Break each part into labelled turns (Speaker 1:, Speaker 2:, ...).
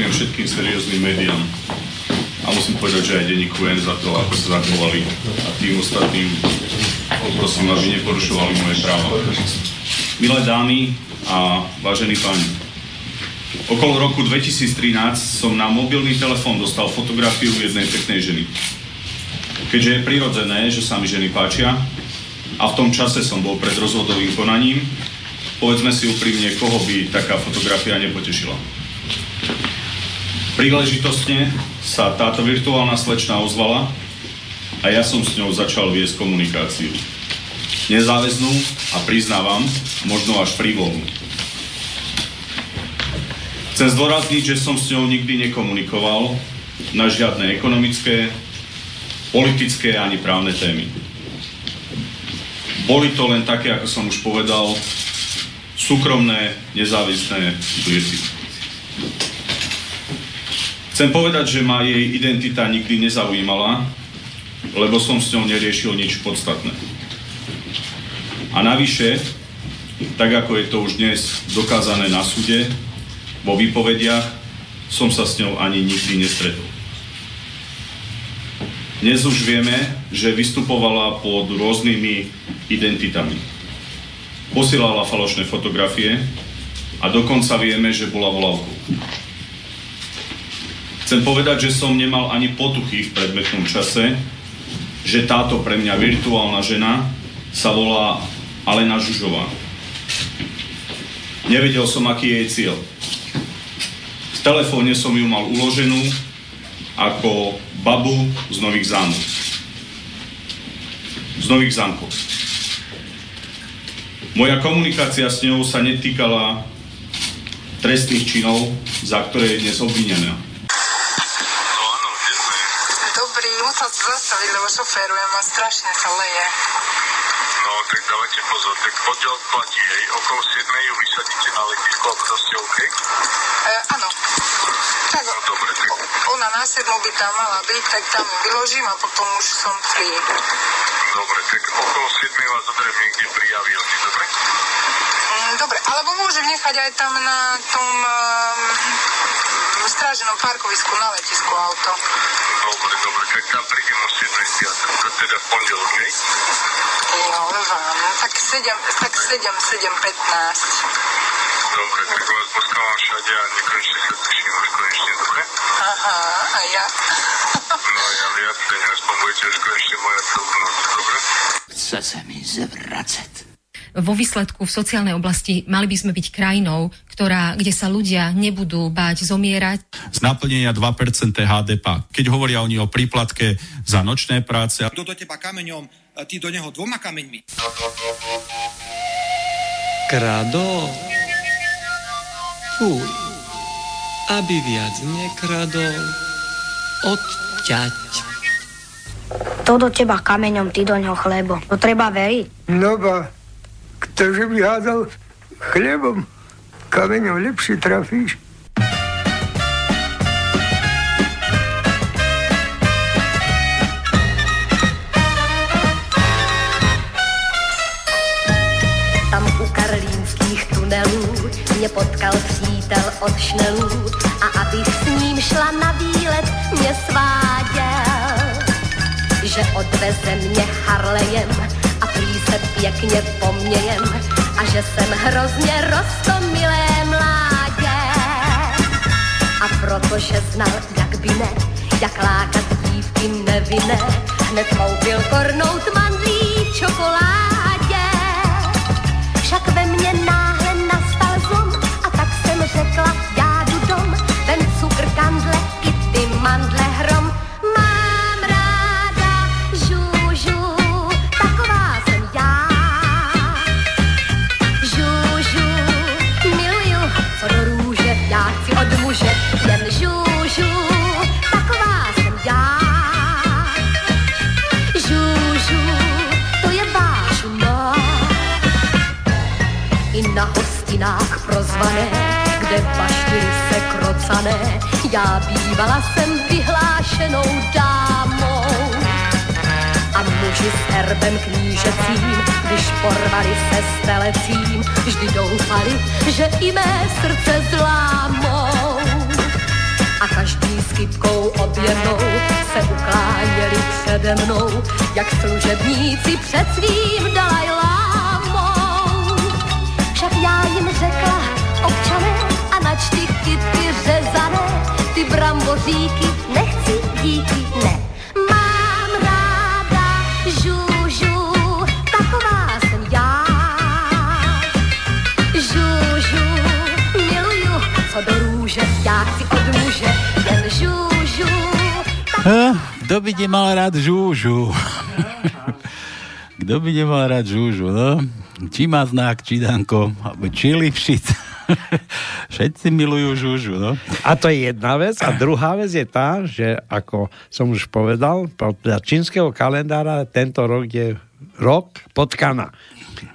Speaker 1: ďakujem všetkým serióznym médiám. A musím povedať, že aj denníku N za to, ako sa zachovali. A tým ostatným poprosím, aby neporušovali moje práva. Milé dámy a vážení páni, okolo roku 2013 som na mobilný telefón dostal fotografiu jednej peknej ženy. Keďže je prirodzené, že sa mi ženy páčia a v tom čase som bol pred rozvodovým konaním, povedzme si úprimne, koho by taká fotografia nepotešila. Príležitostne sa táto virtuálna slečna ozvala a ja som s ňou začal viesť komunikáciu. Nezáväznú a priznávam, možno až frivolnú. Chcem zdôrazniť, že som s ňou nikdy nekomunikoval na žiadne ekonomické, politické ani právne témy. Boli to len také, ako som už povedal, súkromné, nezávislé flirty. Chcem povedať, že ma jej identita nikdy nezaujímala, lebo som s ňou neriešil nič podstatné. A navyše, tak ako je to už dnes dokázané na súde, vo výpovediach, som sa s ňou ani nikdy nestretol. Dnes už vieme, že vystupovala pod rôznymi identitami. Posielala falošné fotografie a dokonca vieme, že bola volavkou. Chcem povedať, že som nemal ani potuchy v predmetnom čase, že táto pre mňa virtuálna žena sa volá Alena Žužová. Nevedel som, aký je jej cieľ. V telefóne som ju mal uloženú ako babu z Nových zámov. Z Nových zámkov. Moja komunikácia s ňou sa netýkala trestných činov, za ktoré je dnes obvinená.
Speaker 2: Dobrý, musel sa šoférujem a strašne sa leje.
Speaker 3: No, tak dávajte pozor, tak oddiel platí, hej, okolo 7 ju vysadíte na letisku a potom ste OK?
Speaker 2: E, áno. Tak,
Speaker 3: No dobre, tak
Speaker 2: ona na sedmo by tam mala byť, tak tam vyložím a potom už som free.
Speaker 3: dobre, tak okolo 7 vás zoberiem niekde pri avióne, dobre?
Speaker 2: Mm, Dobre, alebo môžem nechať aj tam na tom um, stráženom parkovisku na letisku auto.
Speaker 3: Dobre, dobre, tak tam prídem o 7 piatok, to teda v pondelok, hej?
Speaker 2: No, vám, tak 7, tak 7, 7, 15.
Speaker 3: Dobre, tak vás poskávam všade a nekonečne sa teším už konečne, dobre?
Speaker 2: Aha, a ja.
Speaker 3: No ja viacej, aspoň budete už konečne moja celú noc, dobre?
Speaker 4: Chce sa mi zvracet.
Speaker 5: vo výsledku v sociálnej oblasti mali by sme byť krajinou, ktorá, kde sa ľudia nebudú báť zomierať.
Speaker 6: z naplnenia 2% HDP. Keď hovoria oni o príplatke za nočné práce,
Speaker 7: Kto do teba kameňom, ty do neho dvoma kameňmi.
Speaker 8: Kradol. Fuj. Aby viac nekradol. Odťať.
Speaker 9: To do teba kameňom, ty do ňoho chlebo. To treba veriť.
Speaker 10: No ba, ktože by hádal chlebom, kameňom lepšie trafíš.
Speaker 11: Tam u karlínských tunelů mě potkal přítel od šnelů a abych s ním šla na výlet, mě sváděl, že odveze mě Harlejem a prý se pěkně pomějem a že jsem hrozně rostomilé mládě. A protože znal, jak by ne, jak lákat dívky nevinné, hned koupil kornout mandlí čokoládě. Však ve mně náhle se krocané, já bývala jsem vyhlášenou dámou. A muži s herbem knížecím, když porvali se s telecím, vždy doufali, že i mé srdce zlámou. A každý s kytkou objednou se ukláněli přede mnou, jak služebníci před svým Dalajlámou. Však já jim řekla, občané, nač ty řezané, ty bramboříky nechci díky, ne. Mám ráda žužu, taková jsem já. Žužu, miluju, co do růže, já chci od muže jen žužu.
Speaker 12: Ha, Kto by nemal rád žúžu? Kto by nemal rád žúžu, no? Či má znak, či Danko, alebo či Lipšic. Všetci milujú žúžu, no.
Speaker 13: A to je jedna vec. A druhá vec je tá, že ako som už povedal, podľa čínskeho kalendára tento rok je rok potkana.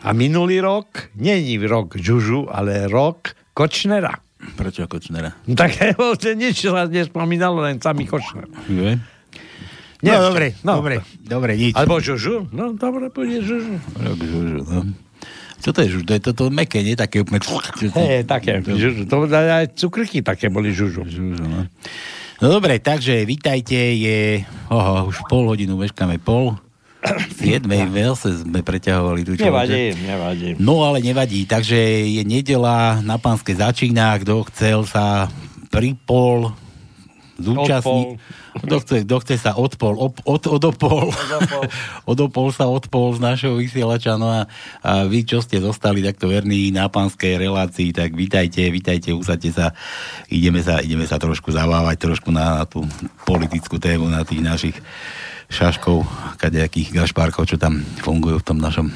Speaker 13: A minulý rok není rok žužu, ale rok Kočnera.
Speaker 12: Prečo Kočnera?
Speaker 13: No tak to nič sa nespomínalo, len samý Kočner.
Speaker 12: Je?
Speaker 13: Nie,
Speaker 12: no, dobre,
Speaker 13: no.
Speaker 12: dobre, dobre, nič.
Speaker 13: Alebo žužu? No, dobre, bude žužu.
Speaker 12: Rok žužu, no. Čo to je žužu? To je toto meké, nie? Také úplne...
Speaker 13: Hej, také, žužu. To aj cukrky také boli žužu.
Speaker 12: žužu no. no dobre, takže vítajte, je... Oho, už pol hodinu, meškáme pol. V 7. veľse sme preťahovali tu
Speaker 13: Nevadí, nevadí.
Speaker 12: No ale nevadí, takže je nedela, na pánske začína, kto chcel sa pripol zúčastniť. Kto chce, kto chce sa odpol, op, od, odopol, odopol sa odpol z našeho vysielača, no a, a vy, čo ste zostali takto verní na pánskej relácii, tak vítajte, vítajte, usadte sa, ideme sa, ideme sa trošku zavávať, trošku na, na tú politickú tému, na tých našich šaškov, kadejakých gašpárkov, čo tam fungujú v tom našom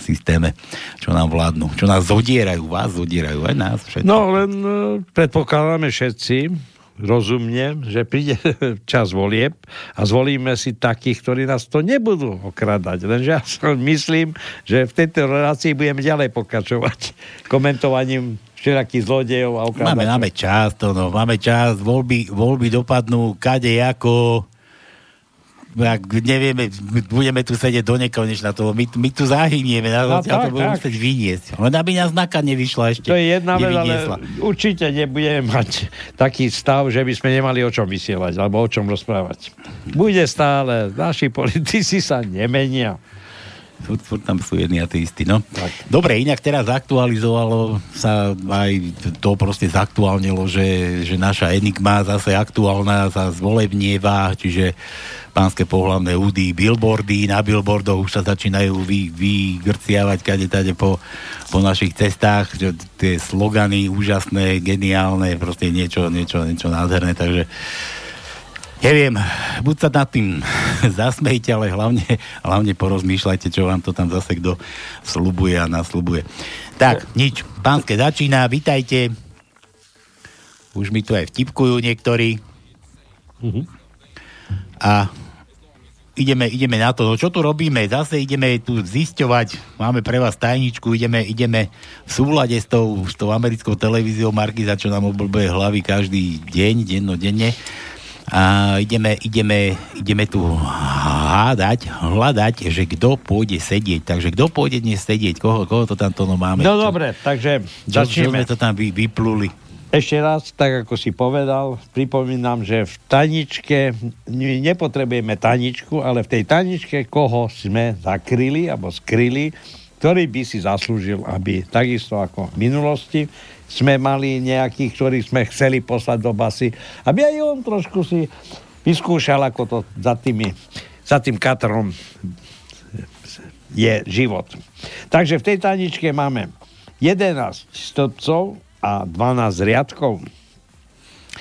Speaker 12: systéme, čo nám vládnu, čo nás zodierajú, vás zodierajú, aj nás všetci.
Speaker 13: No len e, predpokladáme všetci, rozumne, že príde čas volieb a zvolíme si takých, ktorí nás to nebudú okradať. Lenže ja myslím, že v tejto relácii budeme ďalej pokračovať komentovaním všetkých zlodejov a okradačov.
Speaker 12: Máme, máme čas, to no, máme čas, voľby, voľby dopadnú kade ako ak nevieme, budeme tu sedieť do nekonečna toho, my, my tu zahynieme, no, tak, to budeme musieť vyniesť. Len aby nás naka nevyšla ešte.
Speaker 13: To je jedna vec, ale určite nebudeme mať taký stav, že by sme nemali o čom vysielať, alebo o čom rozprávať. Bude stále, naši politici sa nemenia.
Speaker 12: Furt, furt tam sú jedni a tí istí, no. Tak. Dobre, inak teraz aktualizovalo sa aj to proste zaktuálnilo, že, že naša enigma zase aktuálna sa zvolebnieva, čiže pánske pohlavné údy, billboardy, na billboardoch už sa začínajú vy, vygrciavať kade tade po, po našich cestách, že tie slogany úžasné, geniálne, proste niečo, niečo, niečo nádherné, takže Neviem, buď sa nad tým zasmejte, ale hlavne, hlavne porozmýšľajte, čo vám to tam zase kto slubuje a naslubuje. Tak, nič. Pánske začína, vitajte. Už mi tu aj vtipkujú niektorí. Uh-huh. A ideme, ideme na to. No čo tu robíme? Zase ideme tu zisťovať. Máme pre vás tajničku, ideme, ideme v súlade s tou, s tou americkou televíziou Markiza, čo nám oblbuje hlavy každý deň, dennodenne. A ideme, ideme, ideme tu hádať, hľadať, že kto pôjde sedieť. Takže kto pôjde dnes sedieť? Koho, koho to tam to no máme?
Speaker 13: No dobre, takže začneme.
Speaker 12: Čo sme to tam vy, vypluli?
Speaker 13: Ešte raz, tak ako si povedal, pripomínam, že v taničke nepotrebujeme taničku, ale v tej taničke koho sme zakryli alebo skryli, ktorý by si zaslúžil, aby takisto ako v minulosti sme mali nejakých, ktorých sme chceli poslať do basy, aby aj on trošku si vyskúšal, ako to za, tými, za tým katrom je život. Takže v tej taničke máme 11 stĺpcov, a 12 riadkov.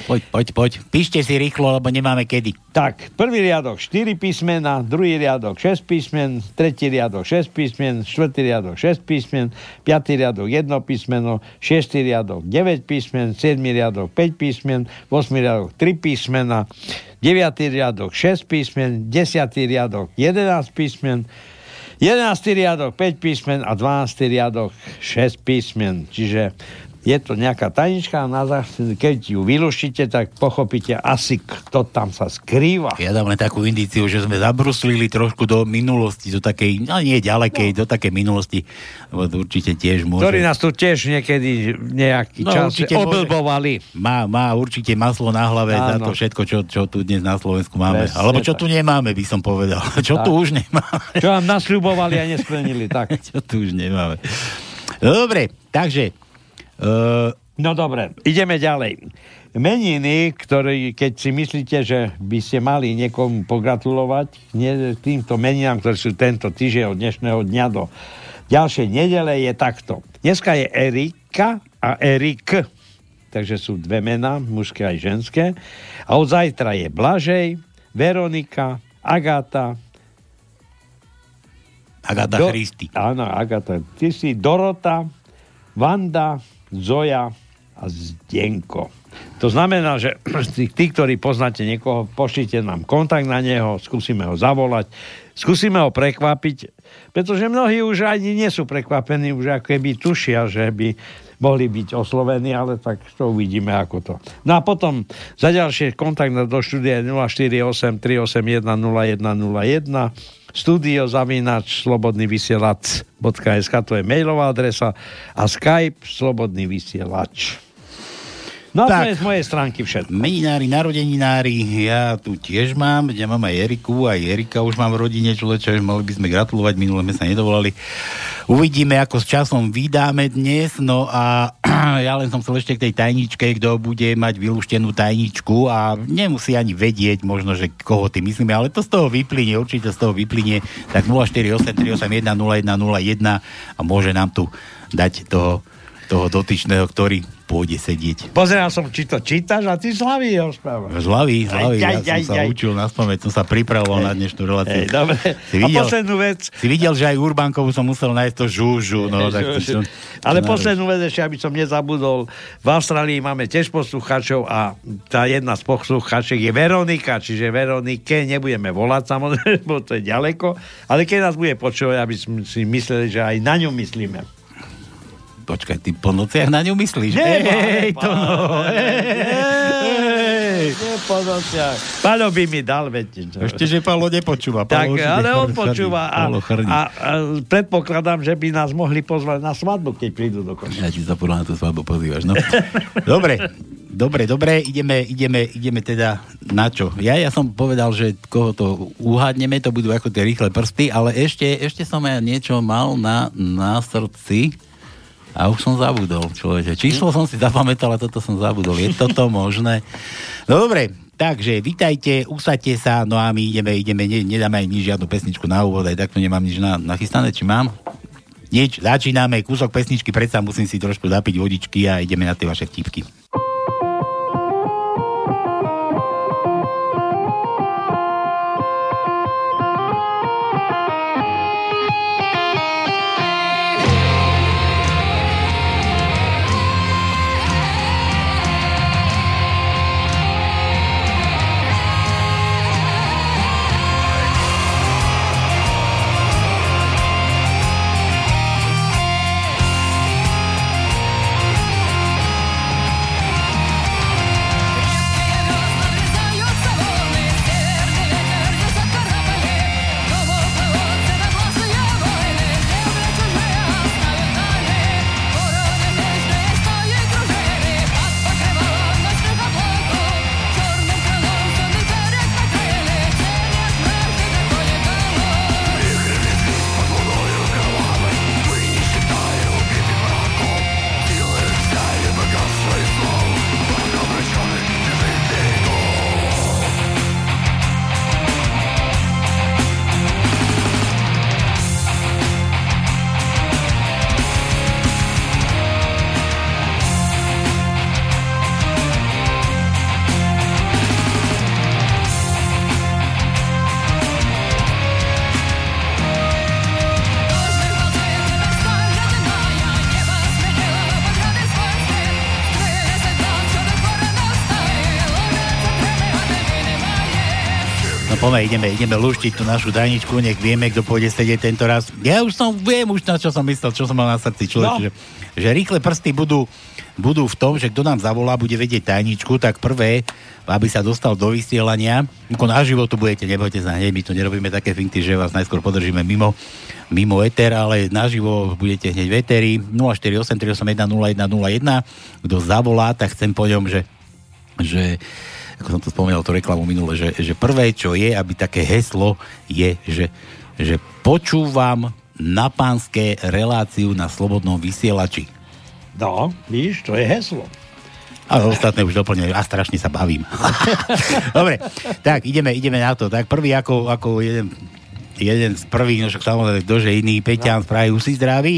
Speaker 12: Poď, poď, poď. Píšte si rýchlo, lebo nemáme kedy.
Speaker 13: Tak, prvý riadok 4 písmena, druhý riadok 6 písmen, tretí riadok 6 písmen, štvrtý riadok 6 písmen, piatý riadok 1 písmeno, šiestý riadok 9 písmen, 7 riadok 5 písmen, 8 riadok 3 písmena, 9 riadok 6 písmen, 10 riadok 11 písmen, 11. riadok 5 písmen a 12. riadok 6 písmen. Čiže je to nejaká tajnička a na zá- keď ju vylúšite, tak pochopíte asi, kto tam sa skrýva.
Speaker 12: Ja dám len takú indíciu, že sme zabruslili trošku do minulosti, do takej, no nie ďalekej, no. do takej minulosti, lebo to určite tiež môže.
Speaker 13: Ktorí nás tu tiež niekedy nejaký
Speaker 12: No,
Speaker 13: čas
Speaker 12: môže.
Speaker 13: oblbovali.
Speaker 12: Má, má určite maslo na hlave za
Speaker 13: Áno.
Speaker 12: to všetko, čo, čo tu dnes na Slovensku máme.
Speaker 13: Presne
Speaker 12: Alebo čo
Speaker 13: tak.
Speaker 12: tu nemáme, by som povedal. Čo
Speaker 13: Tak.
Speaker 12: tu už nemáme.
Speaker 13: Čo vám nasľubovali a nesplnili, tak.
Speaker 12: čo tu už nemáme. Dobre, takže... Uh,
Speaker 13: No dobre, ideme ďalej. Meniny, ktoré, keď si myslíte, že by ste mali niekomu pogratulovať nie, týmto meninám, ktoré sú tento týždeň od dnešného dňa do ďalšej nedele, je takto. Dneska je Erika a Erik, takže sú dve mená, mužské aj ženské. A od zajtra je Blažej, Veronika, Agáta,
Speaker 12: Agata
Speaker 13: Do-
Speaker 12: Christy.
Speaker 13: Áno, Agata. Ty si Dorota, Vanda, Zoja a Zdenko. To znamená, že tí, ktorí poznáte niekoho, pošlite nám kontakt na neho, skúsime ho zavolať, skúsime ho prekvapiť, pretože mnohí už ani nie sú prekvapení, už ako keby tušia, že by mohli byť oslovení, ale tak to uvidíme, ako to. No a potom za ďalšie kontakt do štúdia 048 381 0101 studio zavínač slobodný vysielač.sk to je mailová adresa a Skype slobodný vysielač. No a to
Speaker 12: Tak.
Speaker 13: je z mojej stránky všetko.
Speaker 12: Meninári, narodeninári, ja tu tiež mám, ja mám aj Eriku, aj Erika už mám v rodine, človeče, mali by sme gratulovať, minule sme sa nedovolali. Uvidíme, ako s časom vydáme dnes, no a ja len som chcel ešte k tej tajničke, kto bude mať vylúštenú tajničku a nemusí ani vedieť možno, že koho ty myslíme, ale to z toho vyplynie, určite z toho vyplynie, tak 048 381 0101 a môže nám tu dať toho, toho dotyčného, ktorý pôjde sedieť.
Speaker 13: Pozeral som, či to čítaš a ty slavy rozprávaš.
Speaker 12: Z hlavy, z hlavy,
Speaker 13: Aj,
Speaker 12: ja
Speaker 13: aj,
Speaker 12: som
Speaker 13: aj,
Speaker 12: sa
Speaker 13: aj.
Speaker 12: učil na spamäť, som sa pripravoval na dnešnú reláciu.
Speaker 13: Ej, dobre.
Speaker 12: Si
Speaker 13: A
Speaker 12: videl,
Speaker 13: poslednú vec.
Speaker 12: si videl, že aj Urbankovu som musel nájsť to žúžu, no tak to, čo,
Speaker 13: Ale
Speaker 12: čo
Speaker 13: poslednú vec ešte, aby som nezabudol, v Austrálii máme tiež poslucháčov a tá jedna z poslucháček je Veronika, čiže Veronike nebudeme volať samozrejme, bo to je ďaleko, ale keď nás bude počúvať, aby sme si mysleli, že aj na ňu myslíme.
Speaker 12: Počkaj, ty po nociach na ňu myslíš?
Speaker 13: Nie,
Speaker 12: Hej, to no.
Speaker 13: Hej, po nociach. By mi dal, viete. čo.
Speaker 12: Ešte, že Paolo nepočúva.
Speaker 13: Tak,
Speaker 12: Paolo určite
Speaker 13: ale on počúva a, a, a predpokladám, že by nás mohli pozvať na svadbu, keď prídu do Košic.
Speaker 12: Ja ti sa podľa na tú svadbu pozývaš, no. dobre, dobre, dobre, ideme, ideme, ideme teda na čo? Ja, ja som povedal, že koho to uhádneme, to budú ako tie rýchle prsty, ale ešte, ešte som ja niečo mal na, na srdci a už som zabudol, človeče. Číslo som si zapamätal a toto som zabudol. Je toto možné? No dobre, takže vítajte, usadte sa, no a my ideme, ideme, ne, nedáme aj nič, žiadnu pesničku na úvod, aj takto nemám nič na, nachystané, či mám? Nič, začíname, kúsok pesničky, predsa musím si trošku zapiť vodičky a ideme na tie vaše vtipky. Poďme, ideme, ideme luštiť tú našu daničku, nech vieme, kto pôjde sedieť tento raz. Ja už som, viem už na čo som myslel, čo som mal na srdci, človek, no. že, že rýchle prsty budú, budú v tom, že kto nám zavolá, bude vedieť tajničku, tak prvé, aby sa dostal do vysielania, ako na životu budete, nebojte sa, hneď, my tu nerobíme také finty, že vás najskôr podržíme mimo, mimo eter, ale naživo budete hneď v eteri 0483810101. Kto zavolá, tak chcem po ňom, že, že ako som to spomínal, to reklamu minule, že, že prvé, čo je, aby také heslo je, že, že počúvam na pánske reláciu na slobodnom vysielači.
Speaker 13: No, víš, to je heslo.
Speaker 12: A ostatné už doplňujem a strašne sa bavím. Dobre, tak ideme, ideme na to. Tak prvý ako, ako jeden, jeden z prvých, no však samozrejme, ktože iný, Peťan, no. spraví si zdravý.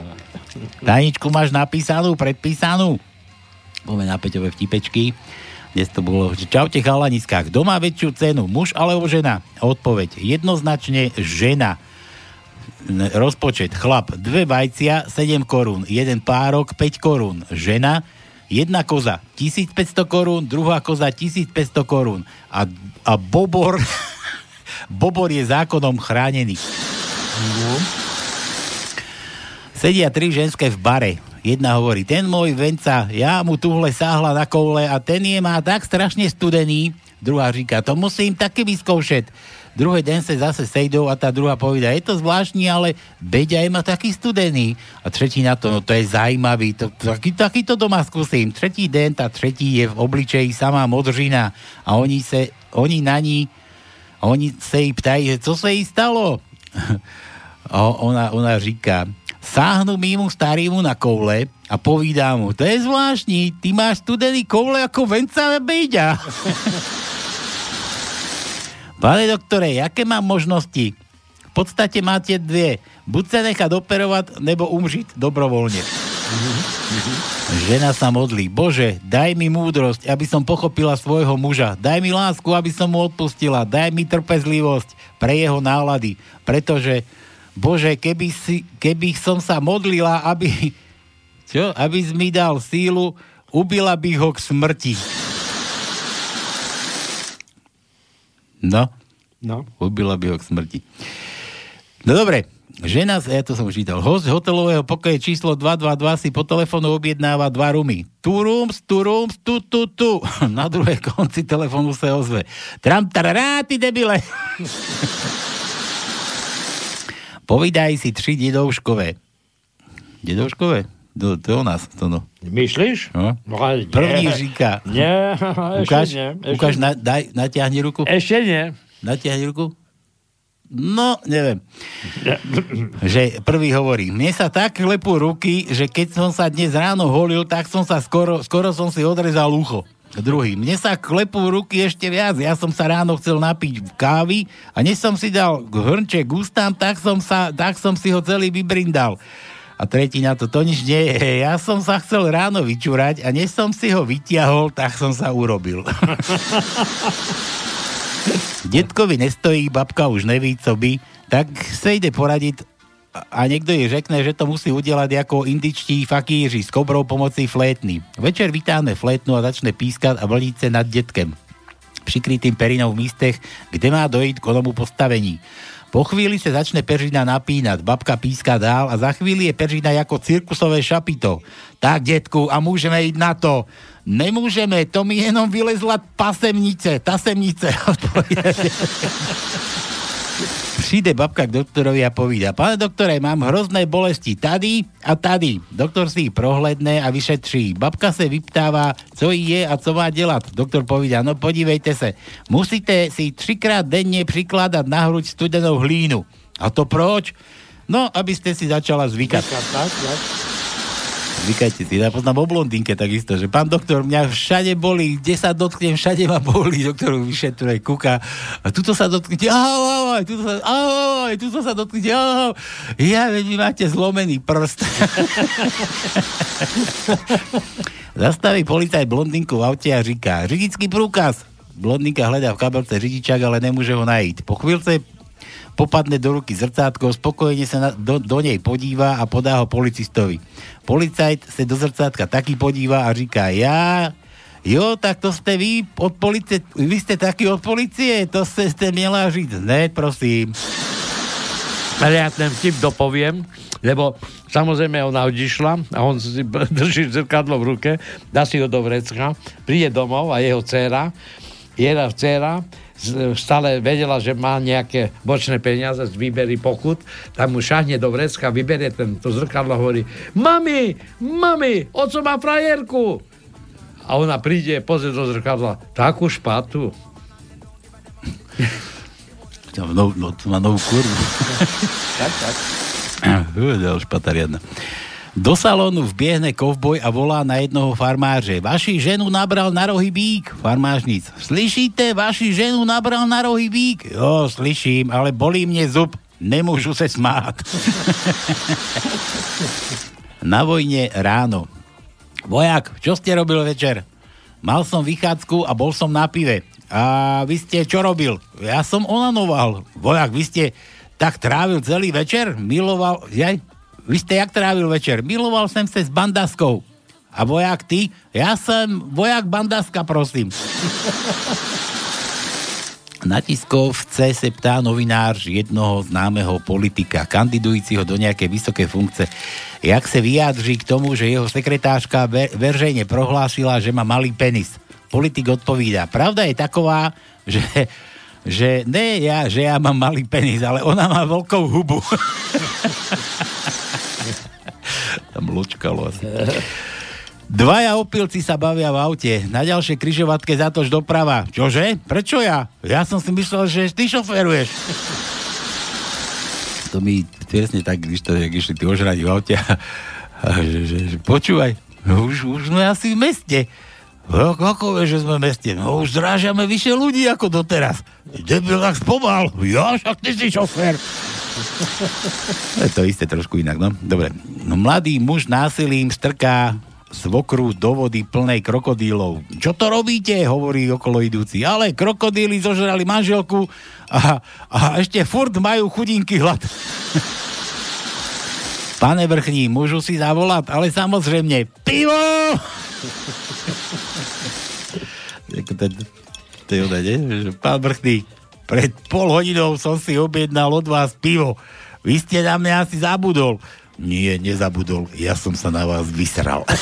Speaker 12: Taničku máš napísanú, predpísanú? Poďme na Peťové vtipečky. Dnes to bolo, že čaute chalaniska, kto má väčšiu cenu, muž alebo žena? Odpoveď, jednoznačne žena. Rozpočet, chlap, dve vajcia, 7 korún, jeden párok, 5 korún, žena, jedna koza, 1500 korún, druhá koza, 1500 korún a, a bobor, bobor je zákonom chránený. Sedia tri ženské v bare. Jedna hovorí, ten môj venca, ja mu tuhle sáhla na koule a ten je má tak strašne studený. Druhá říká, to musím taky vyskoušet. Druhý den sa zase sejdou a tá druhá poveda, je to zvláštní, ale Beďa je ma taký studený. A tretí na to, no to je zajímavý, to, taký, taký to doma skúsim. Tretí den, tá tretí je v obličeji samá modřina a oni, se, oni na ní, oni sa jej ptají, že co sa jej stalo? A ona, ona říká, sáhnu mimo starýmu na koule a povídá mu, to je zvláštní, ty máš studený koule ako venca bejďa. Pane doktore, jaké mám možnosti? V podstate máte dve. Buď sa nechať operovať, nebo umžiť dobrovoľne. Žena sa modlí. Bože, daj mi múdrosť, aby som pochopila svojho muža. Daj mi lásku, aby som mu odpustila. Daj mi trpezlivosť pre jeho nálady. Pretože Bože, keby, si, keby som sa modlila, aby, čo, aby mi dal sílu, ubila by ho k smrti. No.
Speaker 13: No.
Speaker 12: Ubila by ho k smrti. No dobre, žena, ja to som už čítal, host hotelového pokoje číslo 222 si po telefónu objednáva dva rumy. Tu rooms, tu rooms, tu, tu, tu. Na druhej konci telefónu sa ozve. Tram, tarará, ty debile. Povídaj si tri dedovškové. Dedovškové? To, to je o nás, to no.
Speaker 13: Myslíš?
Speaker 12: No.
Speaker 13: ale
Speaker 12: Prvý říká.
Speaker 13: Nie,
Speaker 12: ukáž,
Speaker 13: nie.
Speaker 12: Ukáž, na, daj, natiahni ruku.
Speaker 13: Ešte nie.
Speaker 12: Natiahni ruku. No, neviem. že prvý hovorí, mne sa tak klepú ruky, že keď som sa dnes ráno holil, tak som sa skoro, skoro som si odrezal ucho. Druhý. Mne sa klepú ruky ešte viac. Ja som sa ráno chcel napiť kávy a než som si dal hrnček ústam, tak som, sa, tak som si ho celý vybrindal. A tretí na to, to nič nie je. Ja som sa chcel ráno vyčúrať a než som si ho vytiahol, tak som sa urobil. Detkovi nestojí, babka už neví, co by, tak sa ide poradiť a niekto jej řekne, že to musí udelať ako indičtí fakíři s kobrou pomocí flétny. Večer vytáhne flétnu a začne pískať a vlniť sa nad detkem. Přikrytým perinou v místech, kde má dojít k onomu postavení. Po chvíli sa začne peržina napínať, babka píska dál a za chvíli je peržina ako cirkusové šapito. Tak, detku, a môžeme ísť na to. Nemôžeme, to mi jenom vylezla pasemnice, tasemnice. Přijde babka k doktorovi a povída, pane doktore, mám hrozné bolesti tady a tady. Doktor si ich prohledne a vyšetří. Babka se vyptáva, co jí je a co má dělat. Doktor povída, no podívejte se, musíte si třikrát denne prikladať na hruď studenou hlínu. A to proč? No, aby ste si začala zvykať.
Speaker 13: Tak, tak, tak.
Speaker 12: Zvykajte si. Ja poznám o blondínke takisto, že pán doktor, mňa všade boli, kde sa dotknem, všade ma boli, doktor vyšetruje, kúka. A tuto sa dotknete, ahoj, ahoj, tuto sa, ahoj, tuto sa dotknete, ahoj. Ja, veď vy máte zlomený prst. Zastaví policaj blondinku v aute a říká, řidický prúkaz. Blondinka hľadá v kabelce řidičák, ale nemôže ho najíť. Po chvíľce popadne do ruky zrcátko, spokojne sa na, do, do nej podíva a podá ho policistovi. Policajt sa do zrcátka taký podíva a říká, ja, Jo, tak to ste vy od policie, vy ste takí od policie, to ste, ste miela žiť. Ne, prosím.
Speaker 13: Ale ja ten vtip dopoviem, lebo samozrejme ona odišla a on si drží zrkadlo v ruke, dá si ho do vrecka, príde domov a jeho dcéra, jedna dcéra z- stále vedela, že má nejaké bočné peniaze z výbery pokut, tak mu šahne do vrecka, vyberie ten, to zrkadlo hovorí Mami, mami, oco má frajerku. A ona príde, pozrie do zrkadla, takú špatu.
Speaker 12: No, to má novú kurvu.
Speaker 13: Tak, tak.
Speaker 12: Uvedel špata riadna. Do salónu vbiehne kovboj a volá na jednoho farmáře. Vaši ženu nabral na rohy bík. Farmážnic. Slyšíte, vaši ženu nabral na rohy bík? Jo, slyším, ale bolí mne zub. Nemôžu se smát. na vojne ráno. Vojak, čo ste robil večer? Mal som vychádzku a bol som na pive. A vy ste čo robil? Ja som onanoval. Vojak, vy ste tak trávil celý večer? Miloval... Jaj? Vy ste jak trávil večer? Miloval som sa s bandaskou. A vojak ty? Ja som vojak bandaska, prosím. Na tiskovce se ptá novinár jednoho známeho politika, kandidujúciho do nejakej vysoké funkce, jak se vyjádří k tomu, že jeho sekretářka ve- veřejne prohlásila, že má malý penis. Politik odpovídá, pravda je taková, že, že ne ja, že ja mám malý penis, ale ona má veľkou hubu. Tam ločkalo asi. Dvaja opilci sa bavia v aute. Na ďalšej kryžovatke zatoč doprava. Čože? Prečo ja? Ja som si myslel, že ty šoferuješ. To mi presne tak, když to, jak išli tí ožrani v aute. A, a že, že, že, počúvaj, už, už sme asi v meste. No, ako vieš, že sme v meste? No už zrážame vyššie ľudí ako doteraz. Debil, tak spomal. Ja, však ty si šofér. To isté trošku inak, no. Dobre. No, mladý muž násilím strká svokru do vody plnej krokodílov. Čo to robíte? hovorí okolo idúci. Ale krokodíly zožrali manželku a, a ešte furt majú chudinky hlad. Pane vrchní, môžu si zavolať, ale samozrejme, pivo! Ten, to ona, nie? Že, Pán vrchný, pred pol hodinou som si objednal od vás pivo. Vy ste na mňa asi zabudol. Nie, nezabudol. Ja som sa na vás vysral.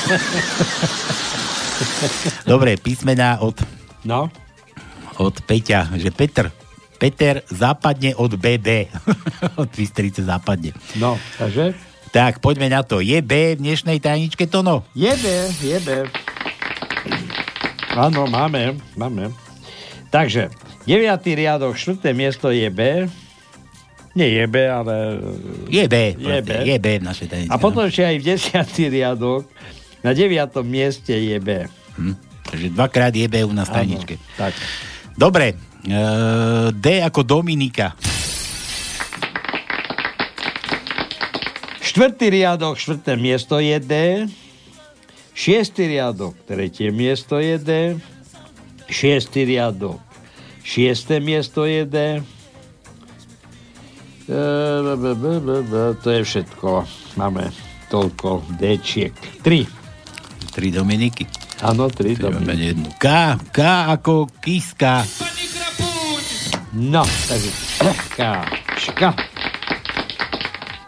Speaker 12: Dobre, písmená od...
Speaker 13: No?
Speaker 12: Od Peťa, že Petr. Peter západne od BB. od Bystrice západne.
Speaker 13: No, takže?
Speaker 12: Tak, poďme na to. Je B v dnešnej tajničke Tono?
Speaker 13: Je B, je B. Áno, máme, máme. Takže, 9. riadok, 4. miesto je B. Nie je B, ale...
Speaker 12: Je B,
Speaker 13: Je
Speaker 12: proste,
Speaker 13: B.
Speaker 12: je B v našej tajničke.
Speaker 13: A potom ešte aj v 10. riadok, na 9. mieste je B.
Speaker 12: Hm. Takže dvakrát je B u nás tajničke.
Speaker 13: tak.
Speaker 12: Dobre, e, D ako Dominika.
Speaker 13: Štvrtý riadok, štvrté miesto je D. Šiestý riadok, tretie miesto je D. Šiestý riadok, šiesté miesto je D. E, To je všetko. Máme toľko Dčiek. Tri.
Speaker 12: Tri Dominiky.
Speaker 13: Áno, tri
Speaker 12: Máme
Speaker 13: Dominiky.
Speaker 12: jednu. K, K ako Kiska.
Speaker 13: No, takže K, ška.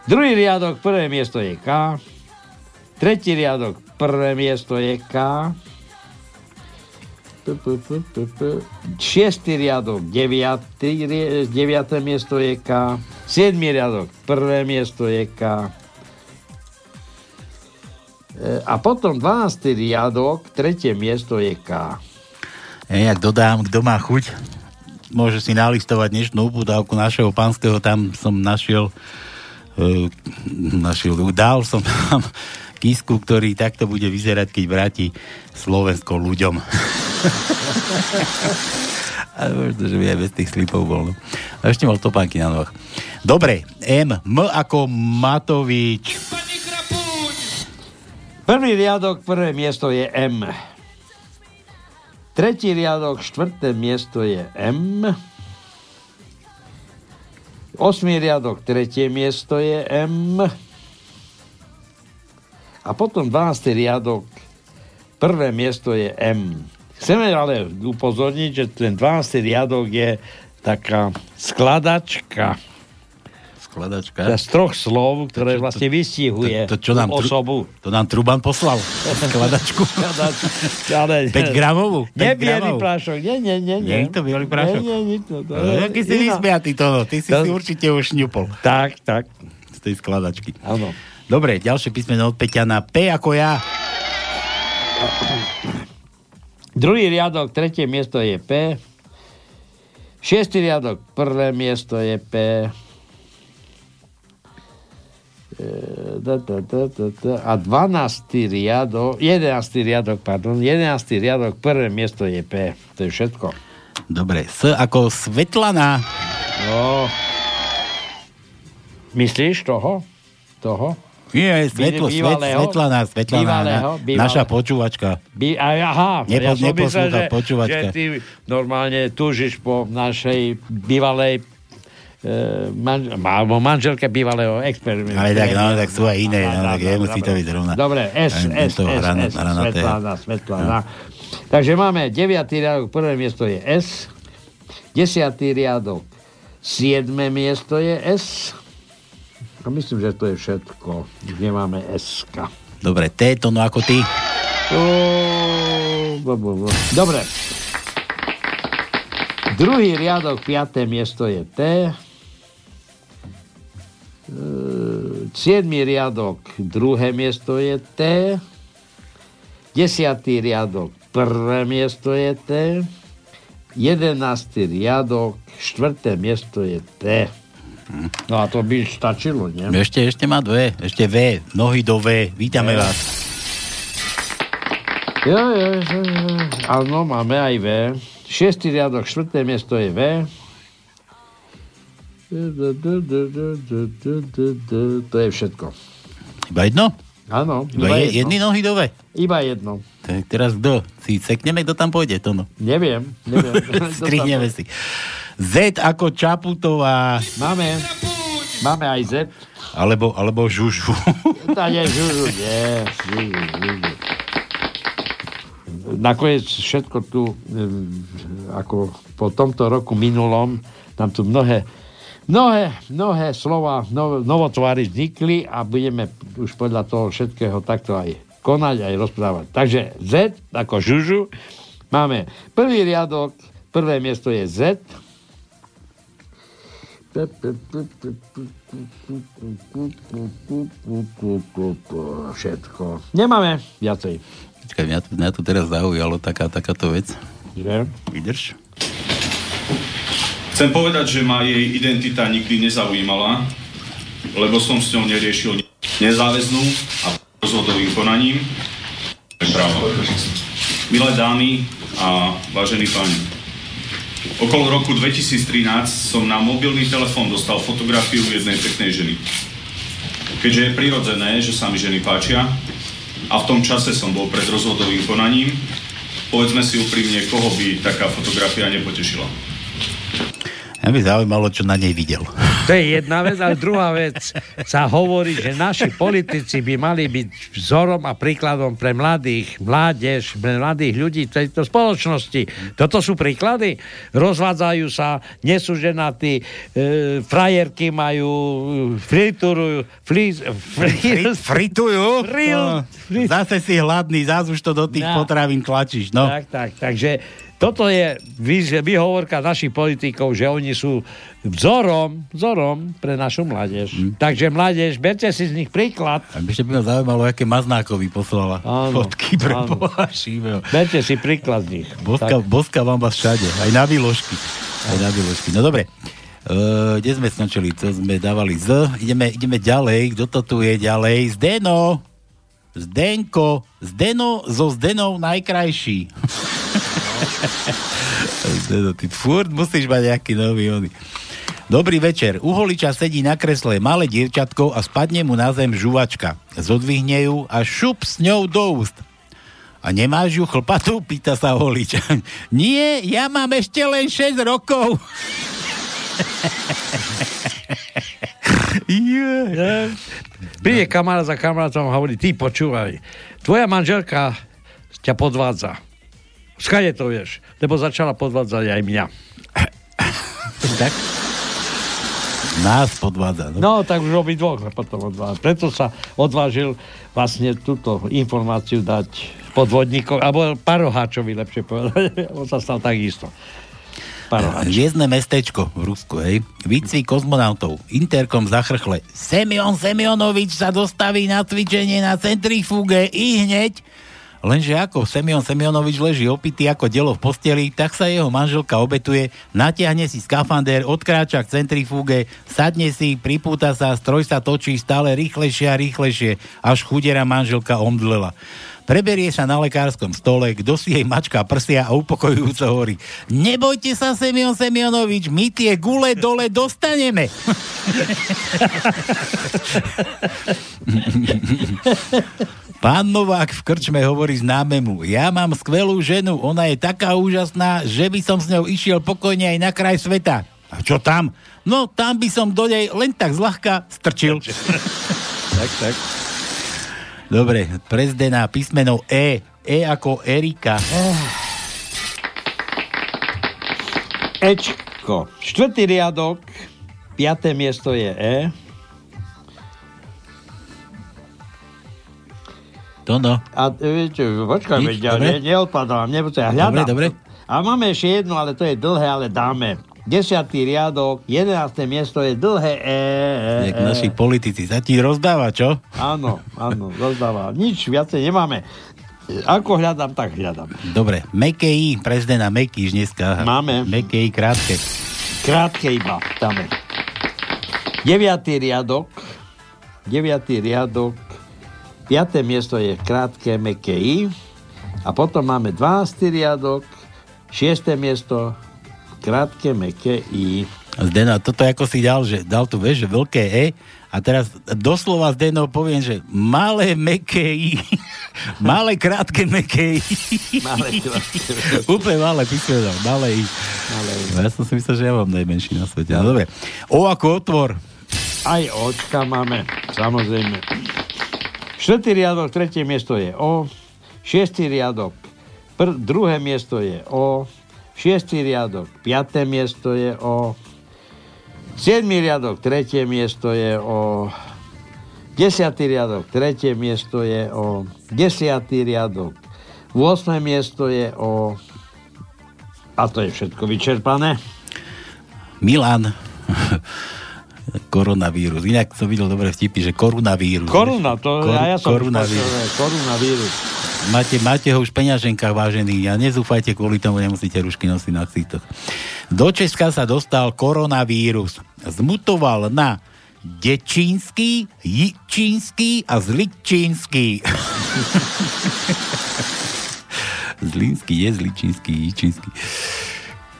Speaker 13: Druhý riadok, prvé miesto je K. Tretí riadok, prvé miesto je K. Šiestý riadok, deviatý, deviaté miesto je K. Siedmý riadok, prvé miesto je K. E, A potom 12. riadok, tretie miesto je K.
Speaker 12: Ja, jak dodám, kto má chuť, môže si nalistovať dnešnú uputávku našeho pánskeho, tam som našiel e, našiel, dal som tam kisku, ktorý takto bude vyzerať, keď vráti Slovensko ľuďom. A možno, že by aj bez tých slipov bol. No. A ešte mal topánky na nohách. Dobre, M, M ako Matovič.
Speaker 13: Prvý riadok, prvé miesto je M. Tretí riadok, štvrté miesto je M. Osmý riadok, tretie miesto je M. A potom 12. riadok, prvé miesto je M. Chceme ale upozorniť, že ten 12. riadok je taká skladačka
Speaker 12: Skladačka.
Speaker 13: z troch slov, ktoré vlastne vystihuje
Speaker 12: To, to, čo nám, tru,
Speaker 13: osobu.
Speaker 12: to nám Truban poslal. Skladačku.
Speaker 13: Ale,
Speaker 12: 5 gramovú. 5
Speaker 13: Nie bielý prášok, nie, nie, nie.
Speaker 12: Nie je to bielý prášok?
Speaker 13: Nie, nie, nie. To, to,
Speaker 12: No, Aký si vysmiatý to, ty si
Speaker 13: To-
Speaker 12: si určite už šňupol
Speaker 13: Tak, tak.
Speaker 12: z tej skladačky.
Speaker 13: Áno.
Speaker 12: Dobre, ďalšie písmeno od Peťana. P ako ja.
Speaker 13: Druhý riadok, tretie miesto je P. Šiestý riadok, prvé miesto je P. E. A 12. riadok, 11. riadok, pardon, 11. riadok, prvé miesto je P. To je všetko.
Speaker 12: Dobre, S ako Svetlana.
Speaker 13: No. Myslíš toho? Toho?
Speaker 12: Nie, svetlo, svet,
Speaker 13: Bývalého?
Speaker 12: Svetlana, Svetlana,
Speaker 13: Bývalého? Bývalého?
Speaker 12: naša počúvačka.
Speaker 13: By, aha,
Speaker 12: Nepo-
Speaker 13: ja som myslel, že,
Speaker 12: počúvačka.
Speaker 13: že ty normálne túžiš po našej bývalej e, man, alebo manželke bývalého experimentu.
Speaker 12: Ale tak, no, tak sú aj iné, no, tak nemusí to byť zrovna.
Speaker 13: Dobre, S, S, S, S. Svetlana, Svetlana. Takže máme 9. riadok, prvé miesto je S, 10. riadok, 7. miesto je S, a myslím, že to je všetko. Už nemáme S.
Speaker 12: Dobre, T to no ako ty.
Speaker 13: Dobre. Druhý riadok, piaté miesto je T. E, Siedmý riadok, druhé miesto je T. Desiatý riadok, prvé miesto je T. Jedenáctý riadok, štvrté miesto je T. No a to by stačilo, nie?
Speaker 12: Ešte, ešte má dve. Ešte V. Nohy do V. Vítame vás.
Speaker 13: Jo, jo, jo, jo. Áno, máme aj V. Šiestý riadok, štvrté miesto je V. To je všetko.
Speaker 12: Iba jedno?
Speaker 13: Áno,
Speaker 12: Iba je, jedny nohy do V.
Speaker 13: Iba jedno.
Speaker 12: Tak teraz kto? Si sekneme, kto tam pôjde? To no.
Speaker 13: Neviem, neviem.
Speaker 12: Strihneme si. Z ako Čaputová.
Speaker 13: Máme. Máme aj Z.
Speaker 12: Alebo, alebo Žužu.
Speaker 13: Tá nie, žužu, nie. Nakoniec všetko tu, ako po tomto roku minulom, tam tu mnohé, mnohé, mnohé slova, no, novotvary vznikli a budeme už podľa toho všetkého takto aj konať, aj rozprávať. Takže Z, ako žužu, máme prvý riadok, prvé miesto je Z, Všetko. Nemáme viacej.
Speaker 12: Počkaj, mňa, tu- mňa tu teraz zaujalo taká, takáto vec.
Speaker 13: Že?
Speaker 12: Vydrž.
Speaker 1: Chcem povedať, že ma jej identita nikdy nezaujímala, lebo som s ňou neriešil nezáväznú a rozhodovým konaním. Právo. Milé dámy a vážení páni, okolo roku 2013 som na mobilný telefón dostal fotografiu jednej peknej ženy. Keďže je prirodzené, že sa mi ženy páčia a v tom čase som bol pred rozhodovým konaním, povedzme si úprimne, koho by taká fotografia nepotešila.
Speaker 12: Mňa by zaujímalo, čo na nej videl.
Speaker 13: To je jedna vec, ale druhá vec sa hovorí, že naši politici by mali byť vzorom a príkladom pre mladých, mládež, pre mladých ľudí v tejto spoločnosti. Toto sú príklady. Rozvádzajú sa, nie sú ženatí, e, frajerky majú, friturujú, flíz, flíz,
Speaker 12: fritujú?
Speaker 13: Fril-
Speaker 12: No, zase si hladný, zase už to do tých
Speaker 13: No.
Speaker 12: potravín tlačíš. No.
Speaker 13: Tak, tak, takže toto je vy- výhovorka našich politikov, že oni sú vzorom, vzorom pre našu mládež.
Speaker 12: Hm.
Speaker 13: Takže mládež, berte si z nich príklad.
Speaker 12: A ešte by ma zaujímalo, aké maznákovi poslala
Speaker 13: Áno,
Speaker 12: fotky pre.
Speaker 13: Berte si príklad z nich.
Speaker 12: Boska, boska vám vás všade, aj na výložky. Aj na výložky. No dobre, Uh, kde sme skončili? To sme dávali z. Ideme, ideme ďalej. Kto to tu je ďalej? Zdeno. Zdenko. Zdeno zo Zdenou najkrajší. Ty furt musíš mať nejaký nový ony. Dobrý večer. U holiča sedí na kresle malé dievčatko a spadne mu na zem žuvačka. Zodvihne ju a šup s ňou do úst. A nemáš ju chlpatú? Pýta sa holič. Nie, ja mám ešte len 6 rokov.
Speaker 13: Yeah. Kamarát za kamarátom a hovorí, ty počúvaj, tvoja manželka ťa podvádza. Skade to vieš? Lebo začala podvádzať aj mňa.
Speaker 12: tak? Nás podvádza. No,
Speaker 13: no tak už obi dvoch potom odvážil. Preto sa odvážil vlastne túto informáciu dať podvodníkov, alebo paroháčovi lepšie povedať. On sa stal takisto.
Speaker 12: Hviezdne mestečko v Rusku, hej. Výcvik kozmonautov. Interkom zachrchle. Semion Semionovič sa dostaví na cvičenie na centrifúge i hneď Lenže ako Semion Semionovič leží opitý ako delo v posteli, tak sa jeho manželka obetuje, natiahne si skafander, odkráča k centrifúge, sadne si, pripúta sa, stroj sa točí stále rýchlejšie a rýchlejšie, až chudera manželka omdlela. Preberie sa na lekárskom stole, kto si jej mačka prsia a upokojujúco hovorí Nebojte sa, Semion Semionovič, my tie gule dole dostaneme. Pán Novák v krčme hovorí známemu, ja mám skvelú ženu, ona je taká úžasná, že by som s ňou išiel pokojne aj na kraj sveta. A čo tam? No, tam by som do nej len tak zľahka strčil.
Speaker 13: tak, tak.
Speaker 12: Dobre, prezdená písmeno E. E ako Erika.
Speaker 13: Ečko. Štvrtý riadok, piaté miesto je E.
Speaker 12: To no.
Speaker 13: A viete, počkaj, veď ja ne, neodpadám, nepocaj, hľadám.
Speaker 12: Dobre, dobre.
Speaker 13: A máme ešte jednu, ale to je dlhé, ale dáme. Desiatý riadok, jedenácté miesto je dlhé E. e,
Speaker 12: e. naši politici sa ti rozdáva, čo?
Speaker 13: Áno, áno, rozdáva. Nič viacej nemáme. Ako hľadám, tak hľadám.
Speaker 12: Dobre, meké I, prezidena meky dneska.
Speaker 13: Máme.
Speaker 12: Meké I, krátke.
Speaker 13: Krátke iba, dáme. Deviatý riadok, deviatý riadok, 5. miesto je krátke meké I. A potom máme 12. riadok, 6. miesto krátke meké I.
Speaker 12: Zdeno, toto ako si dal, že dal tu, vieš, že veľké E a teraz doslova Zdeno poviem, že malé meké I. malé krátke meké I.
Speaker 13: malé krátke
Speaker 12: Úplne malé písmeno, malé I. Malé I. Ja som si myslel, že ja mám najmenší na svete. No, dobre. O ako otvor.
Speaker 13: Aj očka máme, samozrejme. Štvrtý riadok, tretie miesto je O. Šiestý riadok, pr- druhé miesto je O. Šiestý riadok, piaté miesto je O. Siedmý riadok, tretie miesto je O. Desiatý riadok, tretie miesto je O. Desiatý riadok, 8. miesto je O. A to je všetko vyčerpané.
Speaker 12: Milan koronavírus. Inak som videl dobre vtipy, že koronavírus.
Speaker 13: Koruna, to Kor- ja, ja som
Speaker 12: koronavírus.
Speaker 13: koronavírus.
Speaker 12: Máte, máte ho už v peňaženkách, vážený, a nezúfajte kvôli tomu, nemusíte rušky nosiť na cítoch. Do Česka sa dostal koronavírus. Zmutoval na dečínsky, jičínsky a zličínsky. Zlínsky je zličínsky, jičínsky.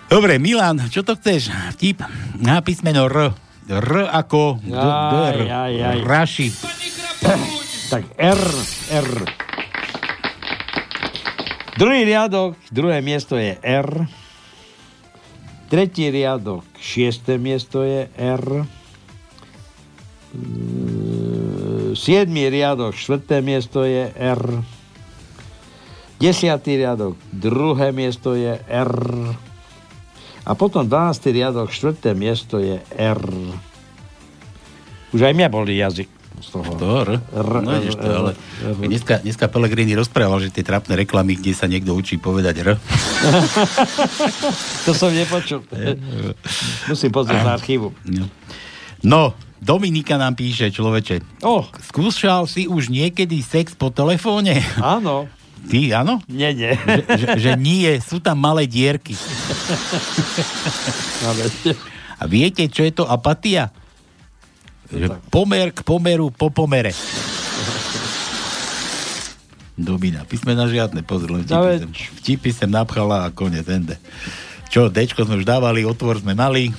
Speaker 12: Dobre, Milan, čo to chceš? Vtip na písmeno R. R ako
Speaker 13: aj, aj, aj.
Speaker 12: Raši.
Speaker 13: tak R, R. Druhý riadok, druhé miesto je R. Tretí riadok, šiesté miesto je R. Siedmý riadok, štvrté miesto je R. Desiatý riadok, druhé miesto je R. A potom 12. riadok, 4. miesto je R. Už aj mňa boli jazyk z toho.
Speaker 12: To R? R no, R, to, ale dneska, dneska Pellegrini rozprával, že tie trapné reklamy, kde sa niekto učí povedať R.
Speaker 13: to som nepočul. Musím pozrieť na archívu.
Speaker 12: No, Dominika nám píše, človeče.
Speaker 13: Oh.
Speaker 12: Skúšal si už niekedy sex po telefóne?
Speaker 13: Áno.
Speaker 12: Ty, áno?
Speaker 13: Nie, nie.
Speaker 12: Že, že, že nie, sú tam malé dierky. A viete, čo je to apatia? Že pomer k pomeru po pomere. Domina. Písmena žiadne, pozor, len vtipy, sem, vtipy sem napchala a konec, ende. Čo, Dčko sme už dávali, otvor sme mali,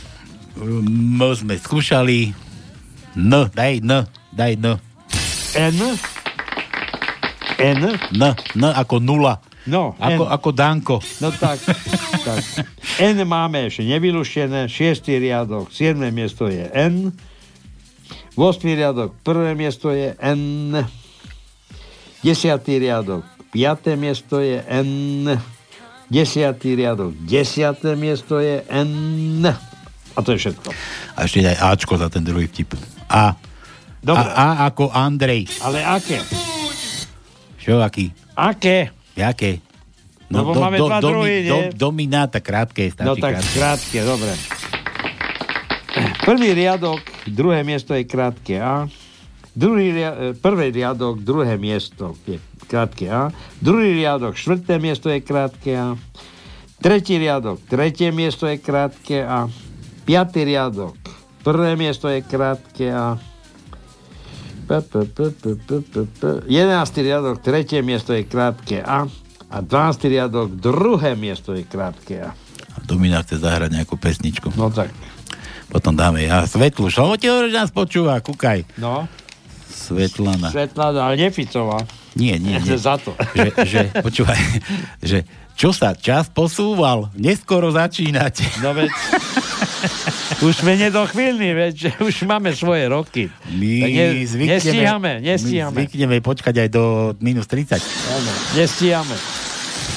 Speaker 12: M sme skúšali, N, daj N, daj N.
Speaker 13: N? N?
Speaker 12: N, N ako nula.
Speaker 13: No,
Speaker 12: ako,
Speaker 13: N.
Speaker 12: ako Danko.
Speaker 13: No tak, tak. N máme ešte nevyluštené, šiestý riadok, siedme miesto je N, 8. riadok, prvé miesto je N, 10. riadok, 5. miesto je N, 9. Desiatý riadok, desiaté miesto je N. A to je všetko.
Speaker 12: A ešte aj Ačko za ten druhý vtip. A.
Speaker 13: Dobre.
Speaker 12: A, A ako Andrej.
Speaker 13: Ale aké?
Speaker 12: Čo aký?
Speaker 13: Aké?
Speaker 12: Jaké?
Speaker 13: Lebo máme dva druhy,
Speaker 12: do, domináta, krátke, stačí
Speaker 13: No tak
Speaker 12: krátke.
Speaker 13: krátke, dobre. Prvý riadok, druhé miesto je krátke A. Druhý ria- e, prvý riadok, druhé miesto je krátke A. Druhý riadok, štvrté miesto je krátke A. Tretí riadok, tretie miesto je krátke A. Piatý riadok, prvé miesto je krátke A. P, p, p, p, p, p, p. Jedenáctý riadok, tretie miesto je krátke A. A 12. riadok, druhé miesto je krátke A.
Speaker 12: A Domina chce zahrať nejakú pesničku.
Speaker 13: No tak.
Speaker 12: Potom dáme ja Svetlu. Čo ti hovoríš, nás počúva? Kúkaj.
Speaker 13: No.
Speaker 12: Svetlana.
Speaker 13: Svetlana, ale neficová.
Speaker 12: Nie, nie, nie.
Speaker 13: Za to.
Speaker 12: Že, že, počúvaj, že čo sa čas posúval, neskoro začínate.
Speaker 13: No veď, už sme nedochvíľni, veď už máme svoje roky.
Speaker 12: My
Speaker 13: Tak ne,
Speaker 12: zvykneme,
Speaker 13: nestíhame,
Speaker 12: My
Speaker 13: nestíhame.
Speaker 12: zvykneme počkať aj do minus 30.
Speaker 13: Áno, nestíhame.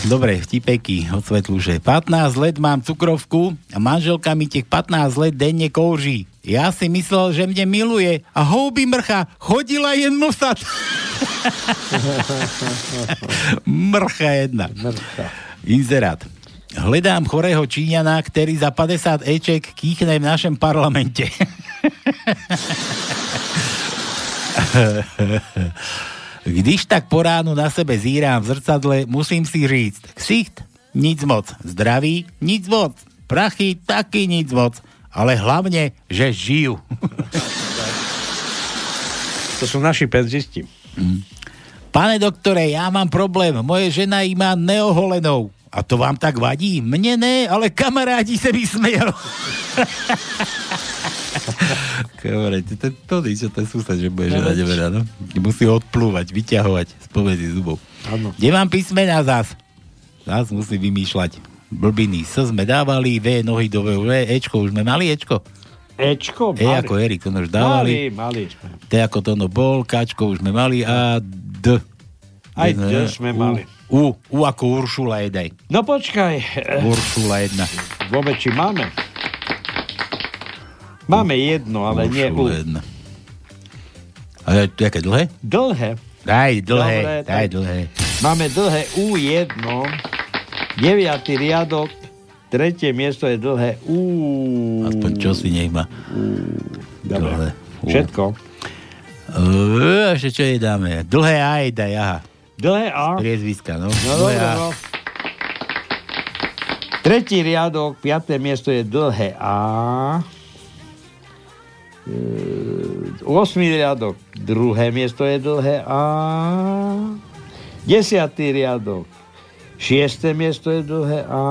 Speaker 12: Dobre, vtipeky od Svetlu, že 15 let mám cukrovku a manželka mi tých 15 let denne kouří. Ja si myslel, že mne miluje a houby mrcha, chodila jen nosať. Mrcha jedna.
Speaker 13: Mrcha.
Speaker 12: Inzerát. Hledám chorého Číňana, ktorý za 50 eček kýchne v našem parlamente. Když tak po ránu na sebe zírám v zrcadle, musím si říct, ksicht, nic moc, zdraví, nic moc, prachy, taky nic moc, ale hlavne, že žijú.
Speaker 13: To sú naši penzisti.
Speaker 12: Pane doktore, ja mám problém, moje žena ich má neoholenou. A to vám tak vadí? Mne ne, ale kamarádi sa mi smejú. Kamarádi, to, to, to, to, to je sused, že bude žena neverá, no? Musí odplúvať, vyťahovať spomedzi zubov.
Speaker 13: Áno.
Speaker 12: Kde mám písmena zas? Zas musí vymýšľať. Blbiny. S sme dávali, V nohy do V, Ečko, už sme mali Ečko?
Speaker 13: Ečko,
Speaker 12: E ako Erik, to už dávali.
Speaker 13: Mali, mali.
Speaker 12: T ako to no bol, Kačko už sme mali a D.
Speaker 13: Aj
Speaker 12: D,
Speaker 13: sme mali.
Speaker 12: U, U ako Uršula jedaj.
Speaker 13: No počkaj,
Speaker 12: Uršula jedna.
Speaker 13: vôbec či máme? Máme jedno, ale nie U.
Speaker 12: Uršula jedna. A to je aké dlhé?
Speaker 13: Dlhé.
Speaker 12: Daj dlhé,
Speaker 13: Dobre,
Speaker 12: daj dlhé.
Speaker 13: Máme dlhé U1, deviatý riadok, tretie miesto je dlhé U.
Speaker 12: Aspoň čo si nech má.
Speaker 13: Dobre.
Speaker 12: Dlhé. U.
Speaker 13: Všetko.
Speaker 12: Ešte čo jej dáme? Dlhé A jej daj, aha.
Speaker 13: Dlhé A.
Speaker 12: Priezviska, no.
Speaker 13: No dobre, no. Tretí riadok, piaté miesto je dlhé A. E, Osmý riadok, druhé miesto je dlhé A. Desiatý riadok, šiesté miesto je dlhé A.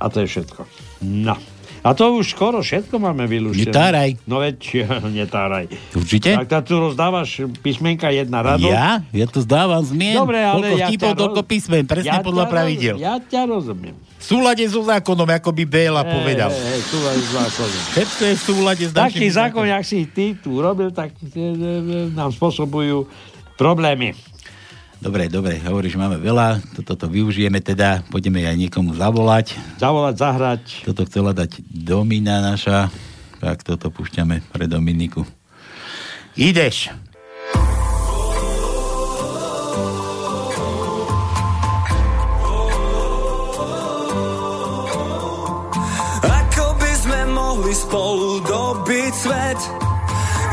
Speaker 13: A to je všetko. No. A to už skoro všetko máme vylúštené.
Speaker 12: Netáraj.
Speaker 13: No veď, netáraj.
Speaker 12: Určite?
Speaker 13: Tak tu rozdávaš písmenka jedna radok.
Speaker 12: Ja? Ja to zdávam zmien.
Speaker 13: Dobre, ale
Speaker 12: Koľko
Speaker 13: ja
Speaker 12: vtipov,
Speaker 13: roz-
Speaker 12: písmen, presne
Speaker 13: Ja
Speaker 12: podľa pravidel.
Speaker 13: Ja ťa rozumiem.
Speaker 12: V súlade so zákonom, ako by Béla povedal.
Speaker 13: Hej, hej, súlade s zákonom.
Speaker 12: Všetko je v súlade s
Speaker 13: Taký
Speaker 12: našim
Speaker 13: zákon, jak si ty tu robil, tak e, e, e, nám spôsobujú problémy.
Speaker 12: Dobre, dobre, hovoríš, máme veľa, toto to využijeme teda, pôjdeme aj niekomu zavolať.
Speaker 13: Zavolať, zahrať.
Speaker 12: Toto chcela dať Domina naša, tak toto púšťame pre Dominiku. Ideš!
Speaker 14: Ako by sme mohli spolu dobiť svet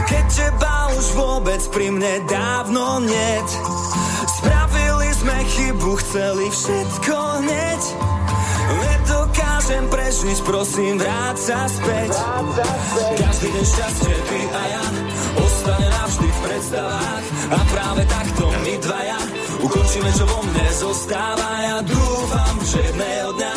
Speaker 14: Keď teba už vôbec pri mne dávno niet sme chybu, chceli všetko hneď. Nedokážem prežiť, prosím, vráť sa späť. Každý deň šťastie, ty a ja Ostane navždy v predstavách. A práve takto my dvaja Ukončíme, čo vo mne zostáva. Ja dúfam, že jedného dňa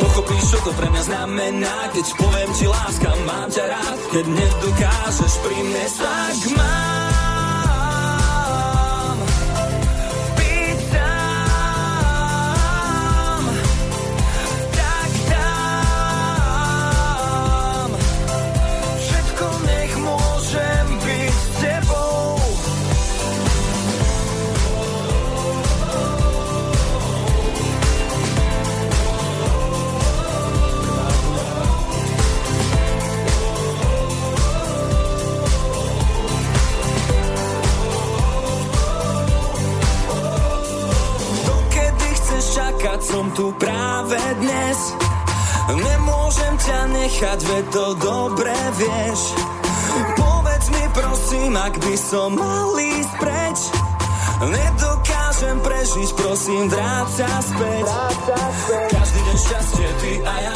Speaker 14: Pochopíš, čo to pre mňa znamená. Keď poviem ti láska, mám ťa rád. Keď nedokážeš pri mne Tak mám tu práve dnes. Nemôžem ťa nechať, veď to dobre vieš. Povedz mi prosím, ak by som mal ísť preč. Nedokážem prežiť, prosím, vráť sa späť. Každý deň šťastie, ty a ja.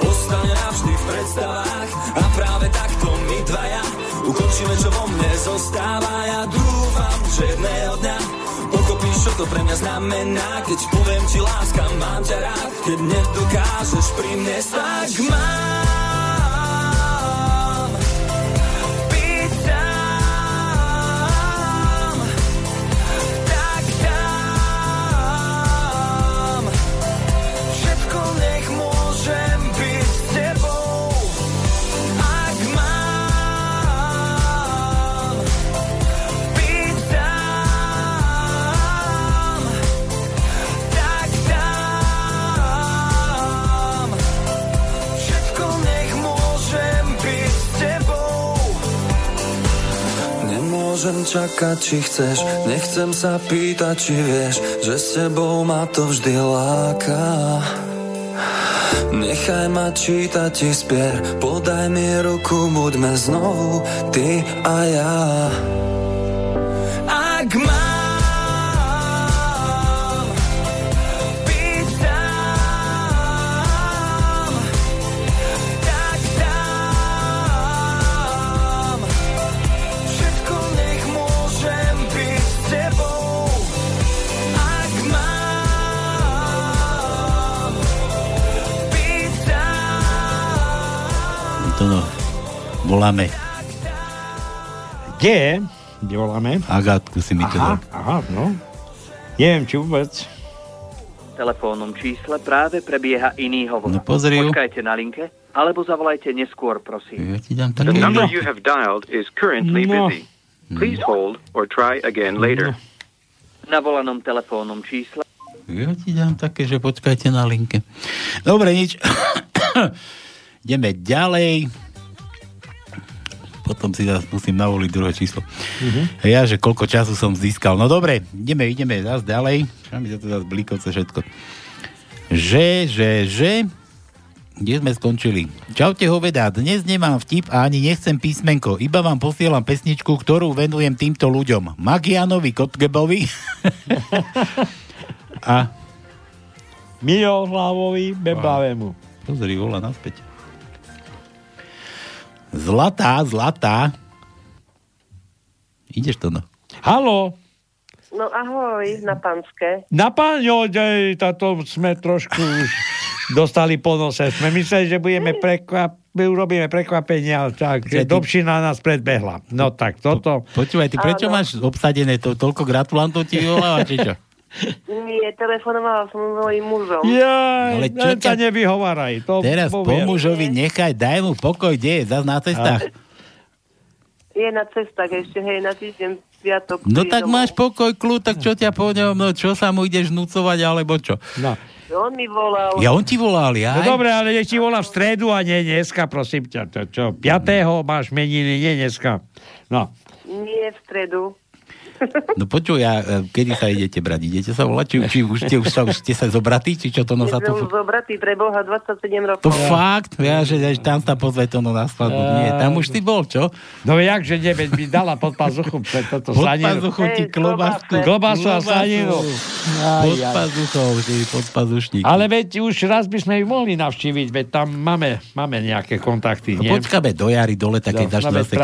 Speaker 14: Ostane navždy v predstavách. A práve takto my dvaja Ukončíme, čo vo mne zostáva. Ja dúfam, že jedného dňa Pochopíš, čo to pre mňa znamená Keď poviem ti láska, mám ťa rád Keď nedokážeš pri mne stať Mám Nemôžem čakať, či chceš. Nechcem sa pýtať, či vieš Že s tebou ma to vždy láka. Nechaj ma čítať ti spier. Podaj mi ruku, buďme znovu Ty a ja
Speaker 12: voláme
Speaker 13: Kde je? Kde voláme?
Speaker 12: Agátku si mi to
Speaker 13: Aha,
Speaker 12: dal.
Speaker 13: aha, no. Neviem, či vôbec.
Speaker 15: telefónnom čísle práve prebieha iný hovor.
Speaker 12: No pozri ju.
Speaker 15: Počkajte na linke, alebo zavolajte neskôr, prosím.
Speaker 12: Ja ti dám
Speaker 16: The
Speaker 12: také...
Speaker 16: number you have dialed is currently
Speaker 15: No.
Speaker 16: busy. Please hold or try again later.
Speaker 15: Na volanom telefónnom čísle
Speaker 12: Ja ti dám také, že počkajte na linke. Dobre, nič. Ideme ďalej. Potom si zase musím navoliť druhé číslo. A ja, že koľko času som získal. No dobre, ideme, ideme zase ďalej. Čo mi sa to zase blikoce všetko. Že, že, že... Kde sme skončili? Čaute hoveda, dnes nemám vtip a ani nechcem písmenko, iba vám posielam pesničku, ktorú venujem týmto ľuďom. Magianovi Kotgebovi a
Speaker 13: Miliohlavovi Bebavému.
Speaker 12: Pozri, volá naspäť. Zlatá, zlatá. Ideš to, no.
Speaker 13: Halo,
Speaker 17: No ahoj, na Panské.
Speaker 13: na páňode, táto sme trošku už dostali po nose. Sme mysleli, že budeme prekvap, urobíme prekvapenie, ale tak,
Speaker 12: ty-
Speaker 13: Dobšina nás predbehla. No tak, toto...
Speaker 12: Počúvaj, ty prečo
Speaker 17: Áno.
Speaker 12: máš obsadené to, toľko gratulantov ti vyvoláva, či čo?
Speaker 17: Nie, telefonovala som s mojím mužom.
Speaker 13: Jaj,
Speaker 12: Ale čo ťa-
Speaker 13: nevyhováraj. To
Speaker 12: Teraz po
Speaker 13: poviem.
Speaker 12: mužovi nechaj, daj mu pokoj, kde je, zase na cestách.
Speaker 17: Je na cestách ešte, hej, na týždeň piatok.
Speaker 12: No tak
Speaker 17: domov.
Speaker 12: máš pokoj, kľud, tak čo ťa po ňom, no čo sa mu ideš vnúcovať, alebo čo?
Speaker 13: No.
Speaker 17: On mi volal.
Speaker 12: Ja on ti volal, ja?
Speaker 13: No dobre, ale nech ti volá v stredu a nie dneska, prosím ťa. To, čo, 5. máš meniny, nie dneska. No.
Speaker 17: Nie v stredu.
Speaker 12: No počuj, ja, e, kedy sa idete brať? Idete sa volať? Či, či už, ste, už, sa, už ste sa zobratí? Či čo to no sa
Speaker 17: už zobratí pre Boha 27 rokov.
Speaker 12: To fakt? Ja, že že tam sa pozve to no na svadbu. Nie, tam už ty bol, čo?
Speaker 13: No jak, že nie, veď mi dala pod pazuchu pre toto
Speaker 12: Pod
Speaker 13: slaninu.
Speaker 12: pazuchu ti klobásku.
Speaker 13: Klobasu a slaninu.
Speaker 12: Pod pazuchou, ty pod pazušník.
Speaker 13: Ale veď už raz by sme ju mohli navštíviť, veď tam máme, máme nejaké kontakty,
Speaker 12: No, počkáme do jary, do leta, keď začnú zase.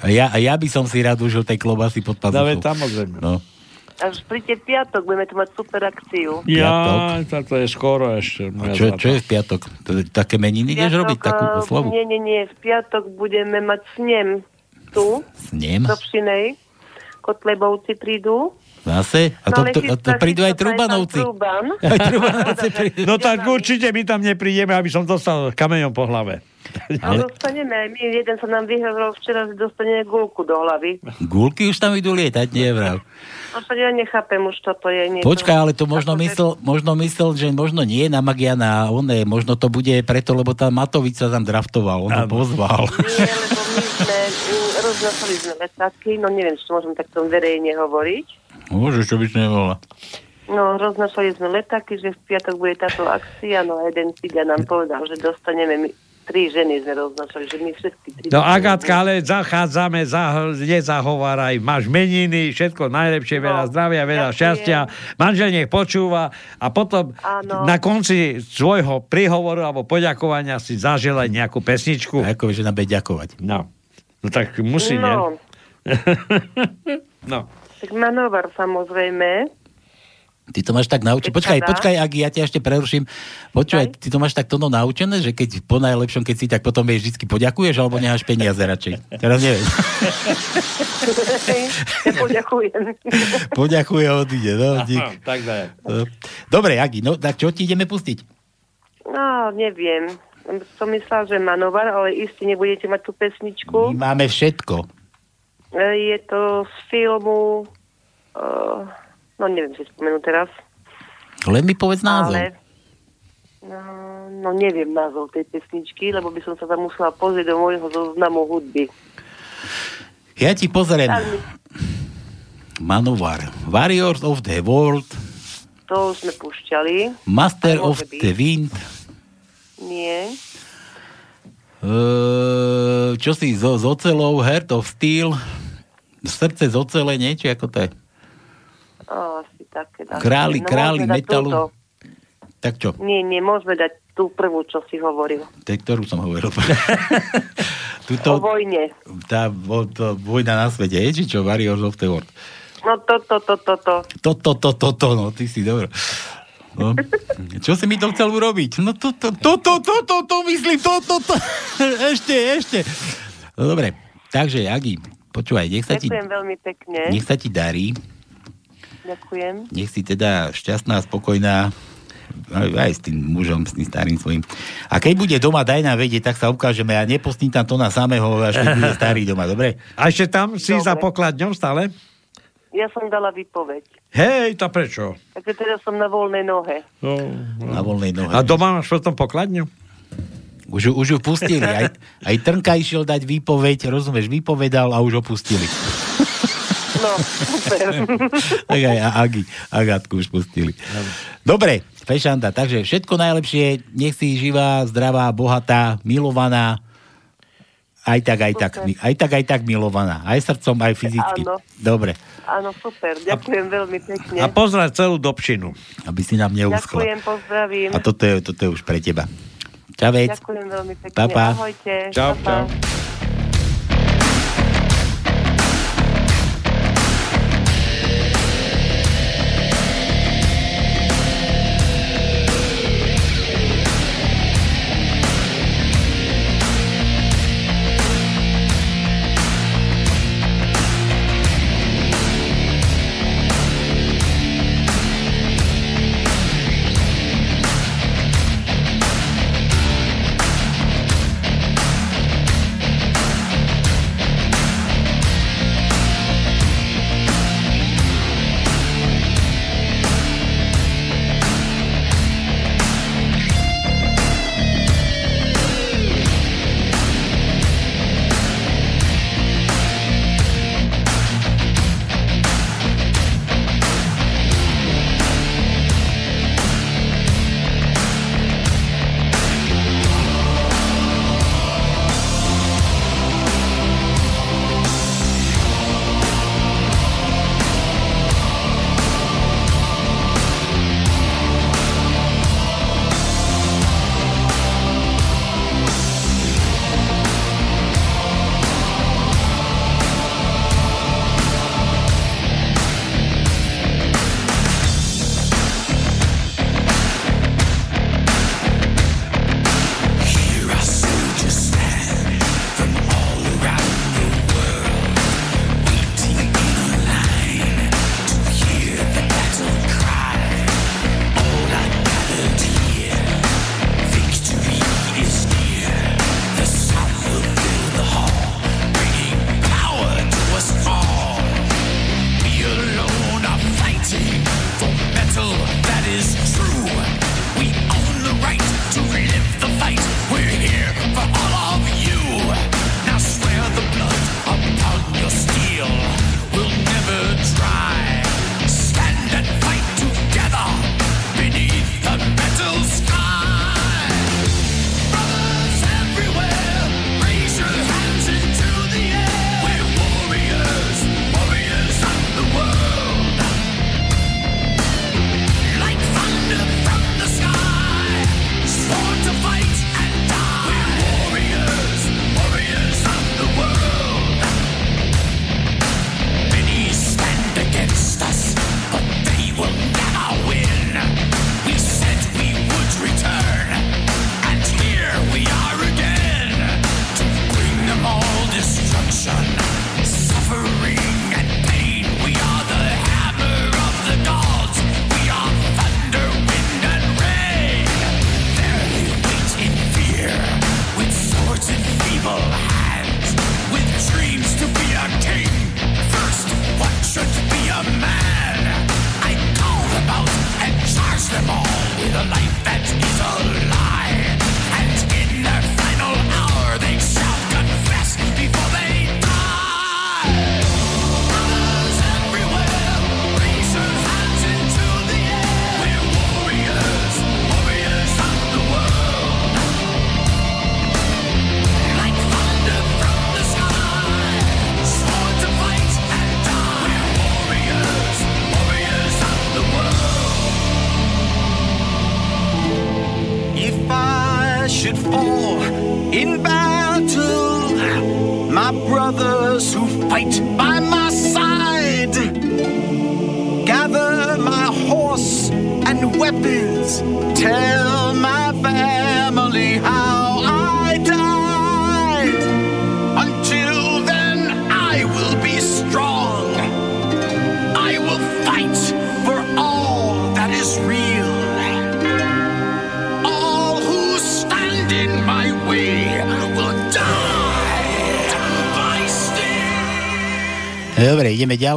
Speaker 12: A ja, ja by som si rád užil tej klobasy pod pazuchou.
Speaker 13: veď samozrejme.
Speaker 12: No.
Speaker 17: Až príďte piatok, budeme tu mať super akciu.
Speaker 13: Ja, to je skoro ešte.
Speaker 12: A čo, čo je v piatok? To, také meniny ideš robiť? Takú
Speaker 17: eh,
Speaker 12: oslovu?
Speaker 17: Nie, nie, nie. V piatok budeme mať snem tu,
Speaker 12: Snem?
Speaker 17: v Dobšinej. Kotlebovci prídu.
Speaker 12: Zase? A to,
Speaker 17: No,
Speaker 12: to, to
Speaker 17: chystá-
Speaker 12: prídu aj Trubanovci.
Speaker 17: Truban.
Speaker 12: Aj Trubanovci prídu.
Speaker 13: No tak určite my tam neprídeme, aby som dostal kameňom po hlave.
Speaker 17: Ale... Dostaneme aj my. Jeden sa nám vyhovoril včera, že dostane gulku do hlavy.
Speaker 12: Gulky už tam idú lietať, nie vrav.
Speaker 17: A však ja nechápem už, čo to je. Nie
Speaker 12: Počkaj, ale to možno myslel, možno myslel, že možno nie na Magiana, a on je, možno to bude preto, lebo tá Matovič sa tam draftoval, on ho pozval.
Speaker 17: Nie, lebo my sme, roznášali sme letáky, no neviem, či to môžem takto verejne hovoriť.
Speaker 12: Môže, čo by si nebola.
Speaker 17: No, roznašali sme letáky, že v piatok bude táto akcia, no a jeden ciga nám povedal, že dostaneme my, tri ženy sme roznašali, že my všetky tri.
Speaker 13: No Agatka, ale zachádzame, za, nezahováraj, máš meniny, všetko najlepšie, no, veľa zdravia, veľa ďakujem. šťastia, manžel nech počúva a potom
Speaker 17: Áno.
Speaker 13: na konci svojho príhovoru alebo poďakovania si zaželaj nejakú pesničku.
Speaker 12: Ako, že nám bude ďakovať.
Speaker 13: No. No tak musí,
Speaker 17: No.
Speaker 13: ne? no.
Speaker 17: Tak manovar samozrejme.
Speaker 12: Ty to máš tak naučené. Počkaj, počkaj, ak ja ťa ešte preruším. Počúvaj, ty to máš tak tono naučené, že keď po najlepšom, keď si tak potom jej vždy poďakuješ, alebo necháš peniaze radšej. Teraz neviem.
Speaker 17: Poďakujem.
Speaker 12: Poďakuje a odíde. No, dík.
Speaker 13: Aha, tak daj.
Speaker 12: Dobre, Agi, no tak čo ti ideme pustiť?
Speaker 17: No, neviem. Som myslela, že manovar, ale iste nebudete mať tú pesničku.
Speaker 12: My máme všetko.
Speaker 17: E, Je to z filmu... Uh, no, neviem si spomenú teraz.
Speaker 12: Len mi povedz názov.
Speaker 17: Ale... No, no, neviem názov tej pesničky, lebo by som sa tam musela pozrieť do môjho zoznamu hudby.
Speaker 12: Ja ti pozriem. Manovar. Warriors of the World.
Speaker 17: To už sme púšťali.
Speaker 12: Master of
Speaker 17: byť.
Speaker 12: the Wind.
Speaker 17: Nie.
Speaker 12: Uh, čo si z, z ocelou, Heart of Steel. Srdce z ocele, niečo ako to je.
Speaker 17: O, asi také.
Speaker 12: Králi,
Speaker 17: No,
Speaker 12: králi
Speaker 17: môžeme dať
Speaker 12: metalu.
Speaker 17: túto.
Speaker 12: Tak čo?
Speaker 17: Nie, nie, môžeme dať tú prvú, čo si hovoril.
Speaker 12: To je, ktorú som hovoril.
Speaker 17: O
Speaker 12: Tuto,
Speaker 17: vojne.
Speaker 12: tá vo, to, vojna na svete, je, či čo? Warriors of the World.
Speaker 17: No to, to, to, to, to.
Speaker 12: To, to, to, to, to, no, ty si dobro. No. Čo si mi to chcel urobiť? No to, to, to, to, to, to, to, myslím, to, to, to. Ešte, ešte. No dobre, takže, Agi, počúvaj, nech sa ti,
Speaker 17: Ďakujem veľmi pekne.
Speaker 12: nech sa ti darí,
Speaker 17: Ďakujem.
Speaker 12: nech si teda šťastná, spokojná, aj, aj s tým mužom, s tým starým svojím. A keď bude doma, daj nám vedieť, tak sa ukážeme. Ja nepustím tam to na samého, až keď bude starý doma, dobre?
Speaker 13: A ešte tam si
Speaker 17: Dobre.
Speaker 13: za pokladňou stále?
Speaker 17: Ja som dala výpoveď.
Speaker 13: Hej, to prečo?
Speaker 17: Takže teraz som na voľnej nohe.
Speaker 13: No,
Speaker 12: Na voľnej nohe.
Speaker 13: A doma máš potom pokladňu?
Speaker 12: Už, už ju pustili. Aj, aj Trnka išiel dať výpoveď, rozumieš, vypovedal a už ho pustili.
Speaker 17: No, super.
Speaker 12: tak aj Agi, Agatku už pustili. Dobre, Fešanda, takže všetko najlepšie, nech si živá, zdravá, bohatá, milovaná, aj tak, aj tak, aj tak, aj tak milovaná. Aj srdcom, aj fyzicky.
Speaker 17: Áno.
Speaker 12: Dobre,
Speaker 17: Áno, super. Ďakujem veľmi pekne.
Speaker 13: A pozdrav celú Dobšinu.
Speaker 12: aby si nám neuschla.
Speaker 17: Ďakujem, pozdravím.
Speaker 12: A toto je, toto je už pre teba. Čavec.
Speaker 17: Ďakujem veľmi pekne.
Speaker 12: Pa, pa.
Speaker 17: Ahojte.
Speaker 12: Čau,
Speaker 17: Pa, pa.
Speaker 12: čau.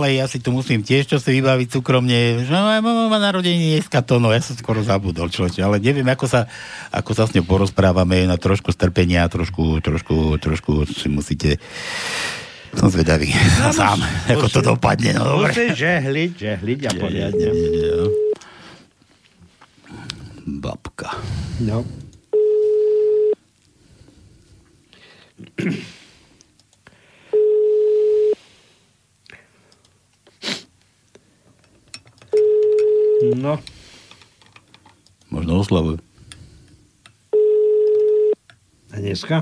Speaker 12: Ďalej, ja si tu musím tiež čo si vybaviť súkromne, že moja mama má narodenie dneska to, no ja som skoro zabudol človeče, ale neviem, ako sa, ako sa s ňou porozprávame, na trošku strpenia, trošku, trošku, trošku si musíte som zvedavý no, sám, ako to dopadne, no dobre.
Speaker 13: Musíš žehliť, žehliť a poriadne.
Speaker 12: Babka.
Speaker 13: No. No.
Speaker 12: Možno oslavujú.
Speaker 13: A dneska?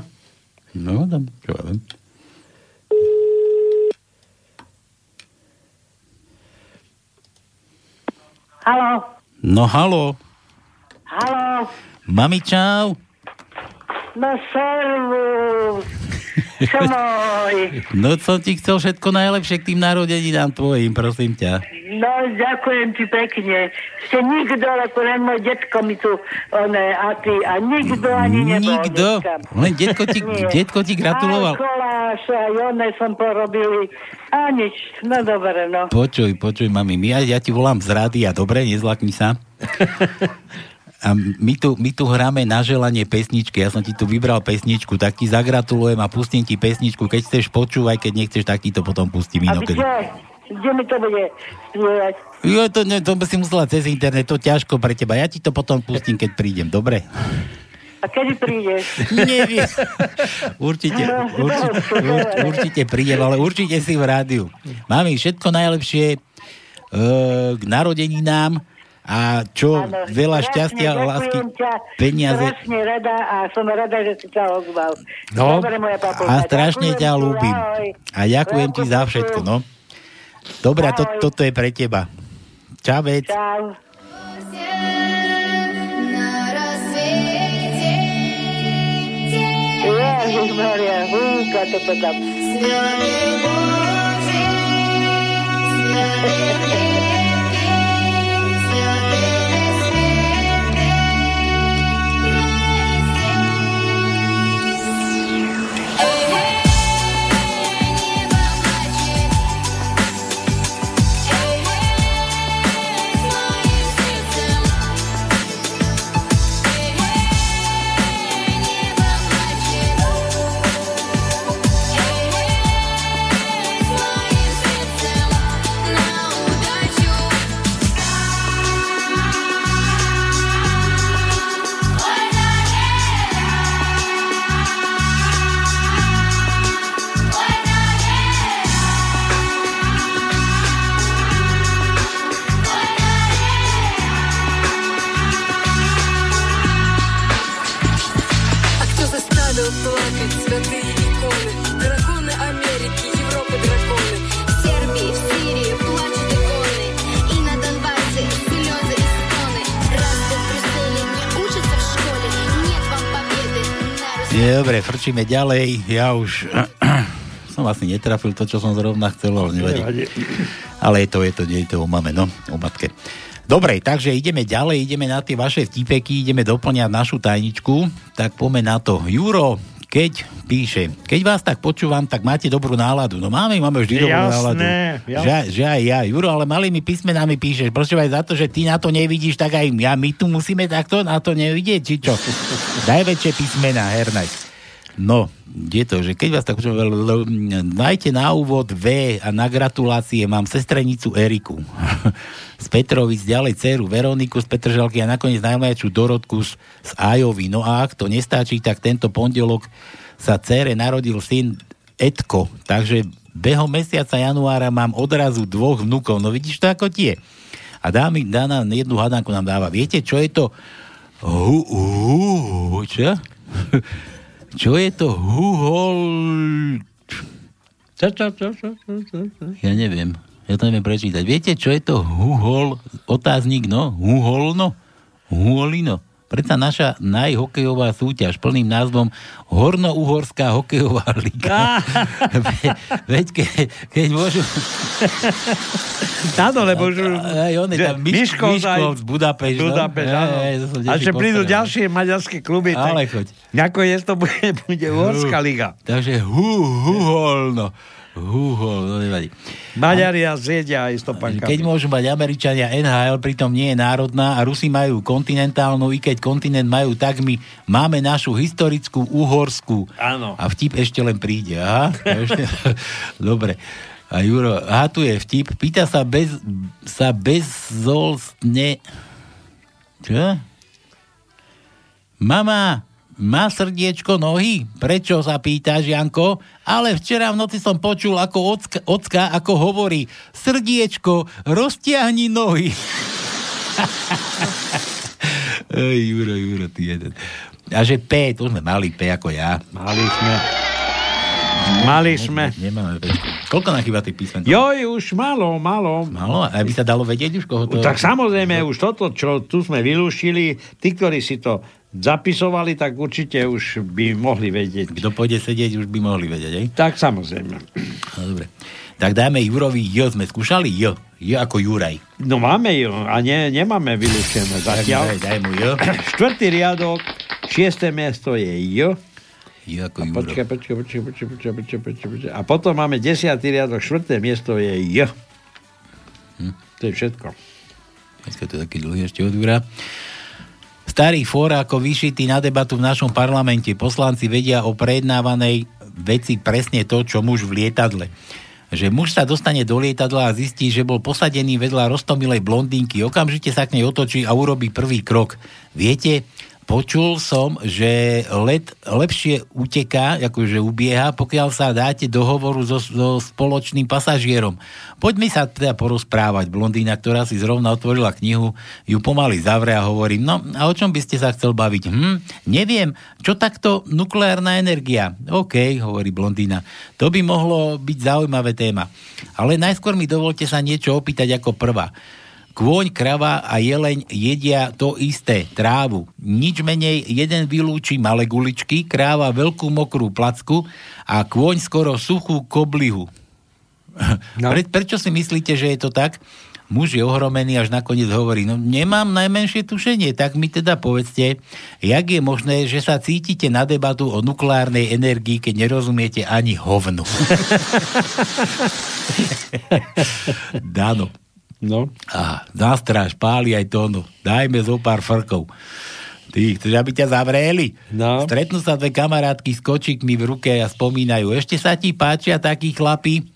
Speaker 12: No, tam, čo ja viem.
Speaker 18: Haló,
Speaker 12: No halo,
Speaker 18: haló,
Speaker 12: mami čau.
Speaker 18: no servus, čo môj.
Speaker 12: No som ti chcel všetko najlepšie k tým narodeninám tvojim, prosím ťa.
Speaker 18: No, ďakujem ti pekne. Ste nikto, ako len môj detko mi tu, one, a ty, a nikto ani nebol.
Speaker 12: Nikto?
Speaker 18: dneska.
Speaker 12: Len detko ti, detko ti gratuloval.
Speaker 18: Aj koláš, aj one som porobili. A nič, no dobre, no.
Speaker 12: Počuj, počuj, mami, ja, ja ti volám z rádia, dobre, nezlakni sa. A my tu, my tu hráme na želanie pesničky, ja som ti tu vybral pesničku, tak ti zagratulujem a pustím ti pesničku, keď chceš počúvaj, keď nechceš, tak ti to potom pustím
Speaker 18: A
Speaker 12: inokedy.
Speaker 18: Kde? Mi to bude spievať?
Speaker 12: Jo, to, ne, to by si musela cez internet, to ťažko pre teba. Ja ti to potom pustím, keď prídem, dobre?
Speaker 18: A kedy prídeš?
Speaker 12: Neviem. Určite, určite, ur- určite prídem, ale určite si v rádiu. Mami, všetko najlepšie uh, k narodeninám a čo,
Speaker 18: Áno,
Speaker 12: veľa
Speaker 18: strašne
Speaker 12: šťastia,
Speaker 18: ďakujem
Speaker 12: lásky,
Speaker 18: ťa,
Speaker 12: peniaze.
Speaker 18: Strašne rada a som rada, že si sa ozval.
Speaker 12: No,
Speaker 18: Dobre, moja papulka.
Speaker 12: a strašne ťa
Speaker 18: ti,
Speaker 12: ľúbim. A ďakujem ti za všetko, no. Dobre, to, toto je pre teba. Čavec.
Speaker 18: Čau. Ježišmaria, húka toto tam.
Speaker 12: Dobre, frčíme ďalej. Ja už som asi netrafil to, čo som zrovna chcel, ale nevadí. Ale je to, je to, je to o mame, no, o matke. Dobre, takže ideme ďalej, ideme na tie vaše vtipeky, ideme doplňať našu tajničku, tak poďme na to. Juro, keď píše, keď vás tak počúvam, tak máte dobrú náladu. No máme, máme vždy dobrú
Speaker 13: Jasné,
Speaker 12: náladu.
Speaker 13: jasné.
Speaker 12: Že, že aj ja. Juro, ale malými písmenami píšeš. Prosím aj za to, že ty na to nevidíš, tak aj ja, my tu musíme takto na to nevidieť, či čo? Daj väčšie písmena, Hernaj. No, je to, že keď vás tak l- dajte na úvod V a na gratulácie mám sestrenicu Eriku. z Petrovic, ďalej dceru Veroniku z Petržalky a nakoniec najmladšiu Dorotku z, z Ajovy. No a ak to nestačí, tak tento pondelok sa cére narodil syn Edko, takže behom mesiaca januára mám odrazu dvoch vnúkov. No vidíš to ako tie. A dá mi, dá nám jednu hadanku nám dáva. Viete, čo je to? Hu, hu, čo? Čo je to huhol...
Speaker 13: Čo, čo, čo, čo, čo, čo, čo?
Speaker 12: Ja neviem. Ja to neviem prečítať. Viete, čo je to huhol? Otáznik, no? Huholno? Huholino? Predsa naša najhokejová súťaž plným názvom Horno-Uhorská hokejová liga. Ve- Veď ke, keď môžu...
Speaker 13: Áno, lebo už...
Speaker 12: Aj on je tam Miš,
Speaker 13: Miškov aj-
Speaker 12: Miškov z Budapešť. no.
Speaker 13: Budapešť, áno.
Speaker 12: Ej, to som
Speaker 13: A že prídu ďalšie maďarské kluby,
Speaker 12: Ale
Speaker 13: tak
Speaker 12: choď.
Speaker 13: nakoniec to bude, bude Uhorská liga.
Speaker 12: Takže hu, huholno. Huhol, no nevadí.
Speaker 13: Maďari a zjedia aj stopankami.
Speaker 12: Keď môžu mať Američania NHL, pritom nie je národná a Rusi majú kontinentálnu, i keď kontinent majú, tak my máme našu historickú uhorskú.
Speaker 13: Áno.
Speaker 12: A vtip ešte len príde. Aha, ešte... Dobre. A Juro, aha, tu je vtip. Pýta sa bez, sa bezzolstne... Čo? Mama, má srdiečko nohy? Prečo sa pýtaš, Janko? Ale včera v noci som počul, ako ocka, ocka ako hovorí srdiečko, roztiahni nohy. Ej, Juro, Juro, ty jeden. A že P, to sme mali P ako ja.
Speaker 13: Mali sme. Mali sme.
Speaker 12: Nemáme Pčku. Koľko nám chýba tých písmen?
Speaker 13: Joj, už malo, malo.
Speaker 12: Malo? Aby sa dalo vedieť už, koho to...
Speaker 13: Tak samozrejme, už toto, čo tu sme vylúšili, tí, ktorí si to zapisovali, tak určite už by mohli vedieť.
Speaker 12: Kto pôjde sedieť, už by mohli vedieť, aj?
Speaker 13: Tak samozrejme.
Speaker 12: No, dobre. Tak dáme Jurovi J. Sme skúšali J. J ako Juraj.
Speaker 13: No máme ju a ne, nemáme vylúštené zatiaľ.
Speaker 12: Daj, daj mu J.
Speaker 13: Štvrtý riadok, šiesté miesto je J.
Speaker 12: J ako Juro.
Speaker 13: počkaj, počkaj, počkaj, počkaj, počkaj, počkaj, počkaj, počkaj. A potom máme desiatý riadok, štvrté miesto je J.
Speaker 12: Hm.
Speaker 13: To je všetko.
Speaker 12: Dneska to je taký dlhý ešte od Jura. Starý fór ako vyšitý na debatu v našom parlamente. Poslanci vedia o prejednávanej veci presne to, čo muž v lietadle. Že muž sa dostane do lietadla a zistí, že bol posadený vedľa roztomilej blondínky. Okamžite sa k nej otočí a urobí prvý krok. Viete, počul som, že let lepšie uteká, akože ubieha, pokiaľ sa dáte do hovoru so, so spoločným pasažierom. Poďme sa teda porozprávať. Blondína, ktorá si zrovna otvorila knihu, ju pomaly zavre a hovorí, no a o čom by ste sa chcel baviť? Hm, neviem, čo takto nukleárna energia? OK, hovorí blondína. To by mohlo byť zaujímavé téma. Ale najskôr mi dovolte sa niečo opýtať ako prvá. Kôň, krava a jeleň jedia to isté, trávu. Nič menej, jeden vylúči malé guličky, kráva veľkú mokrú placku a kôň skoro suchú koblihu. No. Pre, prečo si myslíte, že je to tak? Muž je ohromený, až nakoniec hovorí, no nemám najmenšie tušenie, tak mi teda povedzte, jak je možné, že sa cítite na debatu o nukleárnej energii, keď nerozumiete ani hovnu. Dano.
Speaker 13: No.
Speaker 12: A zástráž, páli aj tónu. Dajme zo pár frkov. Ty, chceš, aby ťa zavreli?
Speaker 13: No.
Speaker 12: Stretnú sa dve kamarátky s kočikmi v ruke a spomínajú. Ešte sa ti páčia takí chlapi,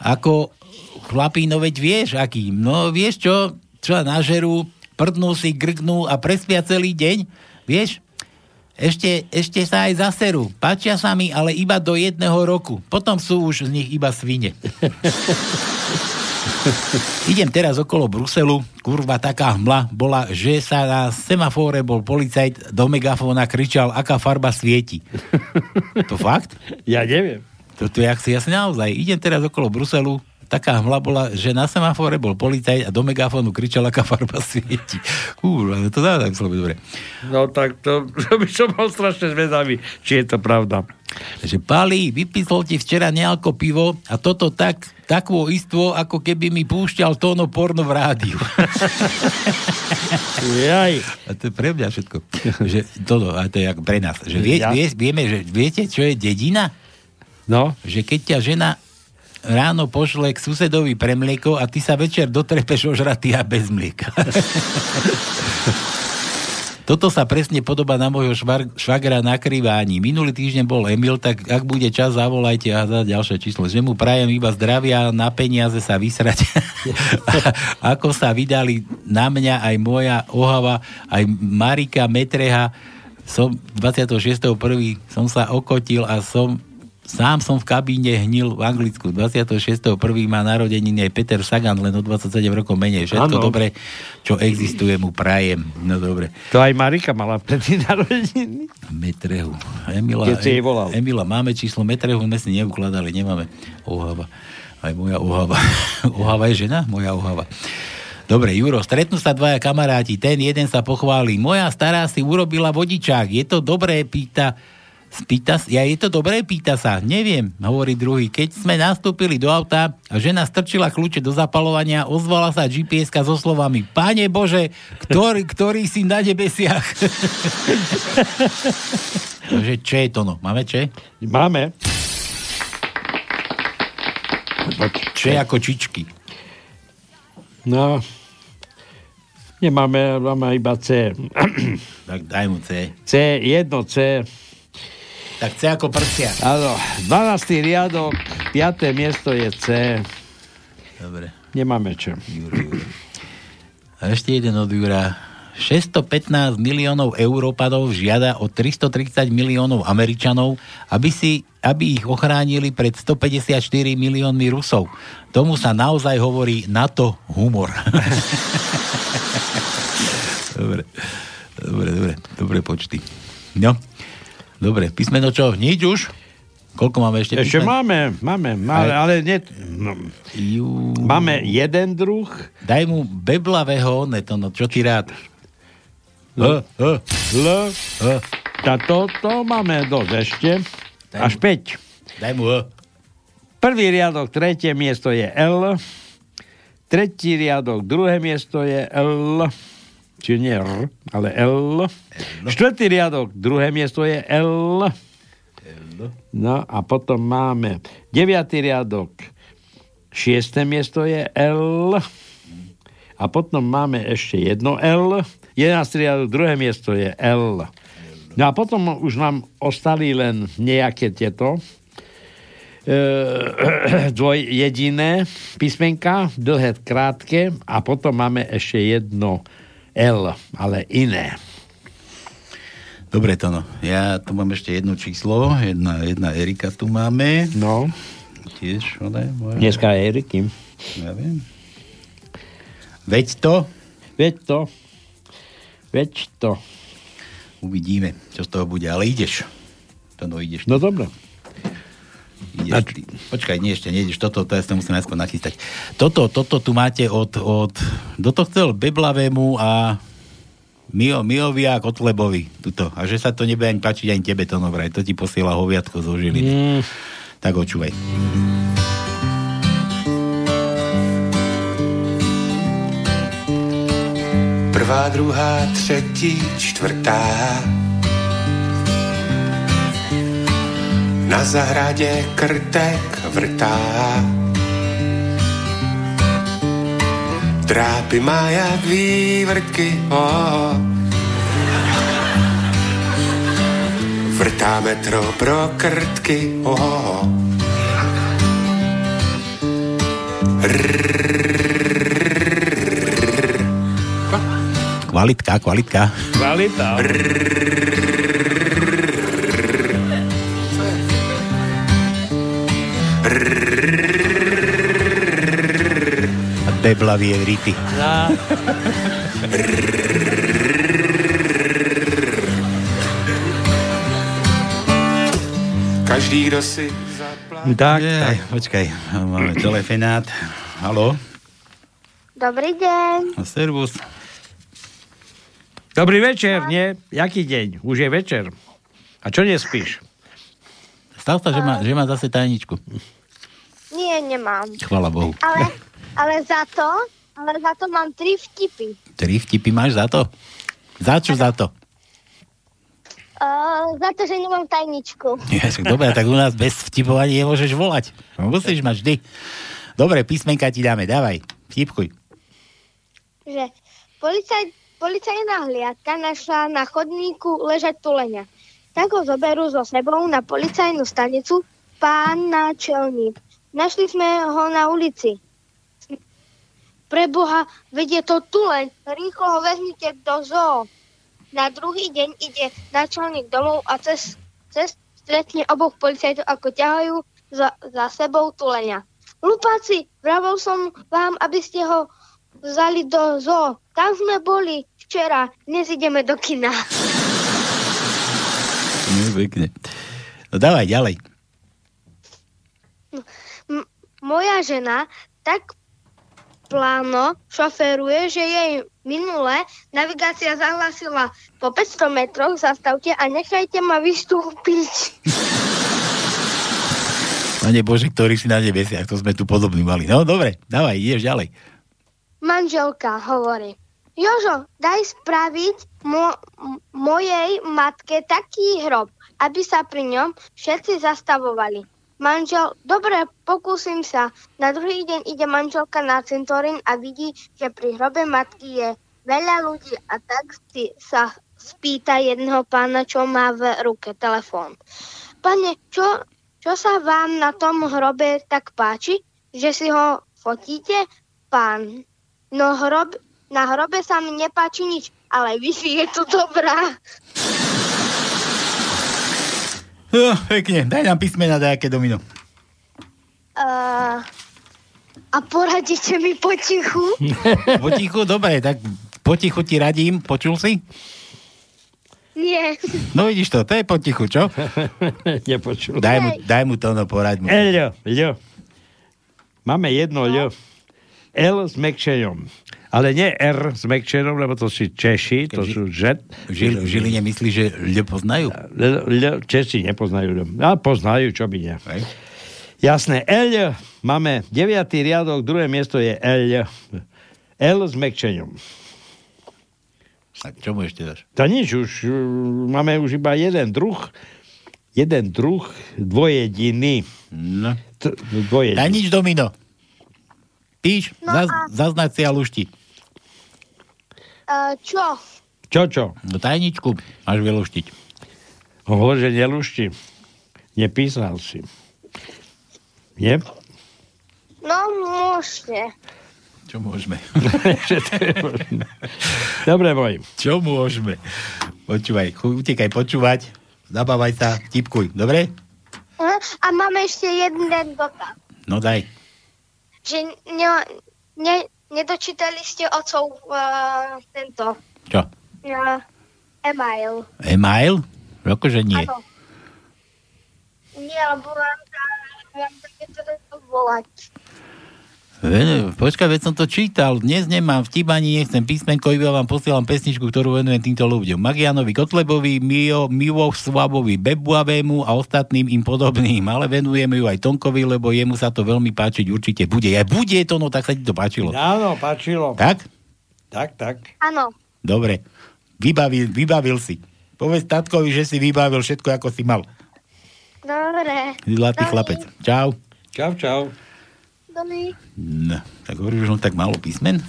Speaker 12: ako chlapí, no veď vieš, aký. No vieš čo, čo nažerú, prdnú si, grgnú a prespia celý deň. Vieš, ešte, ešte sa aj zaserú. Páčia sa mi, ale iba do jedného roku. Potom sú už z nich iba svine. Idem teraz okolo Bruselu, kurva taká hmla bola, že sa na semafóre bol policajt do megafóna kričal, aká farba svieti. To fakt?
Speaker 13: Ja neviem.
Speaker 12: Toto je asi jasne naozaj. Idem teraz okolo Bruselu, taká hmla bola, že na semafóre bol policajt a do megafónu kričal, aká farba svieti. Kurva, to dá tak slovo dobre.
Speaker 13: No tak to, to by som bol strašne zvedavý, či je to pravda.
Speaker 12: Že Pali, vypísol ti včera nejako pivo a toto tak, takú istvo, ako keby mi púšťal tóno porno v rádiu.
Speaker 13: Jaj.
Speaker 12: A to je pre mňa všetko. že toto, a to je ako pre nás. Že vie,
Speaker 13: Ja.
Speaker 12: vie, vieme, že viete, čo je dedina?
Speaker 13: No.
Speaker 12: Že keď ťa žena ráno pošle k susedovi pre mlieko a ty sa večer dotrepeš ožratý a bez mlieka. Toto sa presne podobá na môjho švar, švagra na krivání. Minulý týždeň bol Emil, tak ak bude čas, zavolajte a za ďalšie číslo. Že mu prajem iba zdravia, na peniaze sa vysrať. Ako sa vydali na mňa aj moja ohava, aj Marika Metreha. Som 26.1. som sa okotil a som Sám som v kabíne hnil v Anglicku. 26.1. má narodeniny aj Peter Sagan, len o 27 rokov menej. Všetko
Speaker 13: Áno.
Speaker 12: dobre, čo existuje, mu prajem. No dobre.
Speaker 13: To aj Marika mala vtedy narodeniny.
Speaker 12: Metrehu. Emila,
Speaker 13: Keď jej volal.
Speaker 12: Emila, máme číslo Metrehu, sme si neukladali, nemáme. Ohava. Aj moja ohava. ohava je žena? Moja ohava. Dobre, Juro, stretnú sa dvaja kamaráti, ten jeden sa pochváli. Moja stará si urobila vodičák, je to dobré, pýta, spýta, ja je to dobré, pýta sa. Neviem, hovorí druhý. Keď sme nastúpili do auta a žena strčila kľúče do zapalovania, ozvala sa gps so slovami Pane Bože, ktorý, ktorý si na nebesiach. Takže čo je to no? Máme čo?
Speaker 13: Máme.
Speaker 12: Čo je ako čičky?
Speaker 13: No, nemáme, máme iba C.
Speaker 12: Tak daj mu C.
Speaker 13: C, jedno C.
Speaker 12: Tak C ako prsia.
Speaker 13: Áno, 12. riadok, 5. miesto je C.
Speaker 12: Dobre.
Speaker 13: Nemáme čo.
Speaker 12: A ešte jeden od Jura. 615 miliónov Európadov žiada o 330 miliónov Američanov, aby, si, aby ich ochránili pred 154 miliónmi Rusov. Tomu sa naozaj hovorí NATO humor. dobre, dobre, dobre, dobre počty. No, dobre, písmeno čo? Nič už? Koľko máme ešte?
Speaker 13: Ešte
Speaker 12: písmen?
Speaker 13: máme, máme, máme,
Speaker 12: Aj.
Speaker 13: ale ne, no,
Speaker 12: Jú.
Speaker 13: máme jeden druh.
Speaker 12: Daj mu beblavého, ne to, no čo ty rád? L, L,
Speaker 13: L,
Speaker 12: L.
Speaker 13: to, to máme dosť ešte. Až 5.
Speaker 12: Daj mu L.
Speaker 13: Prvý riadok, tretie miesto je L. Tretí riadok, druhé miesto je L. Čiže nie R, ale L. Štvrtý riadok, druhé miesto je L. No a potom máme deviatý riadok, šiesté miesto je L. A potom máme ešte jedno L. Jedenáctý riadok, druhé miesto je L. No a potom už nám ostali len nejaké tieto e, dvojjediné písmenka, dlhé, krátke a potom máme ešte jedno L, ale iné.
Speaker 12: Dobre to no. Ja tu mám ešte jedno číslo. Jedna, jedna Erika tu máme.
Speaker 13: No.
Speaker 12: Tiež, je moja.
Speaker 13: Dneska je Eriky.
Speaker 12: Ja viem. Veď to.
Speaker 13: Veď to. Veď to.
Speaker 12: Uvidíme, čo z toho bude. Ale ideš. To no ideš.
Speaker 13: No dobre.
Speaker 12: Ideš ty. Počkaj, nie, ešte nejdeš. Toto, to ja si to musím najskôr nachystať. Toto, toto tu máte od, od to chcel? Beblavému a Mio, Miovi a Kotlebovi. Tuto. A že sa to nebude ani páčiť ani tebe, to vraj. To ti posiela hoviatko zo Žiliny.
Speaker 13: Mm.
Speaker 12: Tak očúvaj.
Speaker 19: Prvá, druhá, třetí, čtvrtá. Na zahradě krtek vrtá. Trápy má jak vývrtky, oh. Vrtá metro pro krtky, oh.
Speaker 12: Kvalitka, kvalitka.
Speaker 13: Kvalita.
Speaker 12: A beblavie rity.
Speaker 13: Ja.
Speaker 19: Každý, kdo si
Speaker 13: Tak,
Speaker 12: tak. Počkaj, máme telefonát. Haló?
Speaker 9: Dobrý deň.
Speaker 12: Servus.
Speaker 13: Dobrý večer, nie? Jaký deň? Už je večer. A čo nespíš?
Speaker 12: Stav sa, že má, že má zase tajničku.
Speaker 9: Nie, nemám.
Speaker 12: Chvala Bohu.
Speaker 9: Ale, ale za to, ale za to mám tri vtipy.
Speaker 12: Tri vtipy máš za to? Za čo za to?
Speaker 9: Uh, za to, že nemám tajničku.
Speaker 12: Ja, dobre, tak u nás bez vtipovania nemôžeš volať. No, musíš mať vždy. Dobre, písmenka ti dáme, dávaj. Vtipkuj.
Speaker 9: Že policaj, policajná hliadka našla na chodníku ležať tuleňa. Tak ho zoberú so sebou na policajnú stanicu pán náčelník. Našli sme ho na ulici. Preboha, vedie to tuleň. Rýchlo ho vezmite do zoo. Na druhý deň ide náčelník domov a cez, cez stretne oboch policajtov, ako ťahajú za, za sebou tuleňa. Lupáci, vravel som vám, aby ste ho vzali do zoo. Tam sme boli včera, dnes ideme do kina.
Speaker 12: No, pekne. No dávaj ďalej.
Speaker 9: M- moja žena tak pláno šoferuje, že jej minule navigácia zahlasila po 500 metroch zastavte a nechajte ma vystúpiť.
Speaker 12: Pane Bože, ktorý si na nebesiach, to sme tu podobný mali. No dobre, dávaj, ideš ďalej.
Speaker 9: Manželka hovorí, Jožo, daj spraviť mo- mojej matke taký hrob, aby sa pri ňom všetci zastavovali. Manžel, dobre, pokúsim sa. Na druhý deň ide manželka na cintorín a vidí, že pri hrobe matky je veľa ľudí a tak si sa spýta jedného pána, čo má v ruke telefón. Pane, čo, čo sa vám na tom hrobe tak páči, že si ho fotíte? Pán, no hrob, na hrobe sa mi nepáči nič, ale Wi-Fi je tu dobrá.
Speaker 12: No, pekne, daj nám písmena nejaké domino.
Speaker 9: Uh, a poradíte mi potichu?
Speaker 12: Potichu, dobre, tak potichu ti radím, počul si?
Speaker 9: Nie.
Speaker 12: No vidíš to, to je potichu, čo?
Speaker 13: Nepočul.
Speaker 12: Daj mu, daj mu to, no poraď mu.
Speaker 13: Elio. Máme jedno L. L s mekčenom. Ale nie R s mekčenom, lebo to sú Češi, to sú Žet.
Speaker 12: V Žil- v Žiline myslí, že ľe poznajú?
Speaker 13: L, L, Češi nepoznajú. A poznajú, čo by nie. Jasné, L, máme 9. riadok, druhé miesto je L. L s mekčenom.
Speaker 12: A čo mu ešte dáš?
Speaker 13: To nič, už uh, máme už iba jeden druh, jeden druh dvojediny.
Speaker 12: No.
Speaker 13: T- dvojediny.
Speaker 12: Daj nič domino. Píš,
Speaker 9: No
Speaker 12: zaz,
Speaker 9: a-
Speaker 12: zaznať si a lušti.
Speaker 9: Uh, čo?
Speaker 13: Čo, čo?
Speaker 12: No tajničku máš vyluštiť.
Speaker 13: Hovor, že nelušti. Nepísal si. Nie?
Speaker 9: No, môžete.
Speaker 12: Čo môžeme?
Speaker 13: Že to je možné. Dobre, môj.
Speaker 12: Čo môžeme? Počúvaj, utekaj počúvať, zabávaj sa, tipkuj, dobre?
Speaker 9: Uh, a máme ešte jeden dotaz.
Speaker 12: No daj.
Speaker 9: Že ne, ne, nedočítali ste otcov uh, tento
Speaker 12: Čo?
Speaker 9: uh, e-mail.
Speaker 12: E-mail? Akože nie.
Speaker 9: Áno. Nie, lebo vám tam, vám tam niečo volať.
Speaker 12: Počkaj, veď som to čítal. Dnes nemám vtip ani nechcem písmenko, iba vám posielam pesničku, ktorú venujem týmto ľuďom. Magianovi Kotlebovi, Mio, Mivo Svabovi, Bebuavému a ostatným im podobným. Ale venujeme ju aj Tonkovi, lebo jemu sa to veľmi páčiť určite bude. Aj bude to, no tak sa ti to páčilo.
Speaker 13: Áno, páčilo.
Speaker 12: Tak?
Speaker 13: Tak, tak.
Speaker 9: Áno.
Speaker 12: Dobre. Vybavil, vybavil si. Povedz tatkovi, že si vybavil všetko, ako si mal.
Speaker 9: Dobre.
Speaker 12: Zlatý
Speaker 9: Dobrý.
Speaker 12: chlapec. Čau.
Speaker 13: Čau, čau.
Speaker 9: Dobrý.
Speaker 12: No, tak hovoríš, že on tak málo písmen?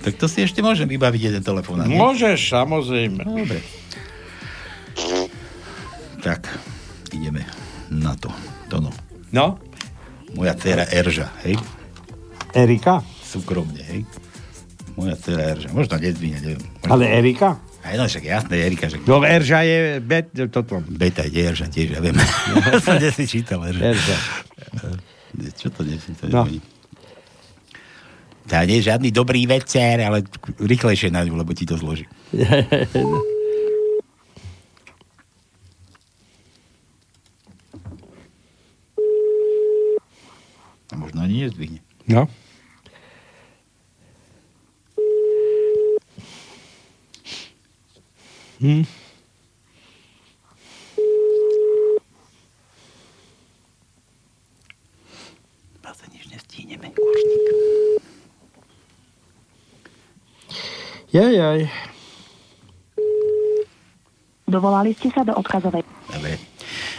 Speaker 12: Tak to si ešte môžem vybaviť jeden telefón. nie?
Speaker 13: Môžeš, samozrejme.
Speaker 12: Dobre. Tak, ideme na to. Tono.
Speaker 13: No?
Speaker 12: Moja dcera Erža, hej?
Speaker 13: Erika?
Speaker 12: Súkromne, hej? Moja dcera Erža. Možno nezvine, neviem.
Speaker 13: Ale Erika?
Speaker 12: Aj no, však jasné, Erika, že...
Speaker 13: No, Erža je bet, toto.
Speaker 12: Beta je Erža tiež, ja viem. Som si čítal Erža.
Speaker 13: Erža.
Speaker 12: Čo to desi? To
Speaker 13: no.
Speaker 12: Tá nie je žiadny dobrý večer, ale rýchlejšie na ňu, lebo ti to zloží. A možno ani nezdvihne.
Speaker 13: No. Hm.
Speaker 12: Zase nič nestihneme, kurník.
Speaker 13: Jaj, jaj.
Speaker 20: Dovolali ste sa do odkazovej.
Speaker 12: Dobre.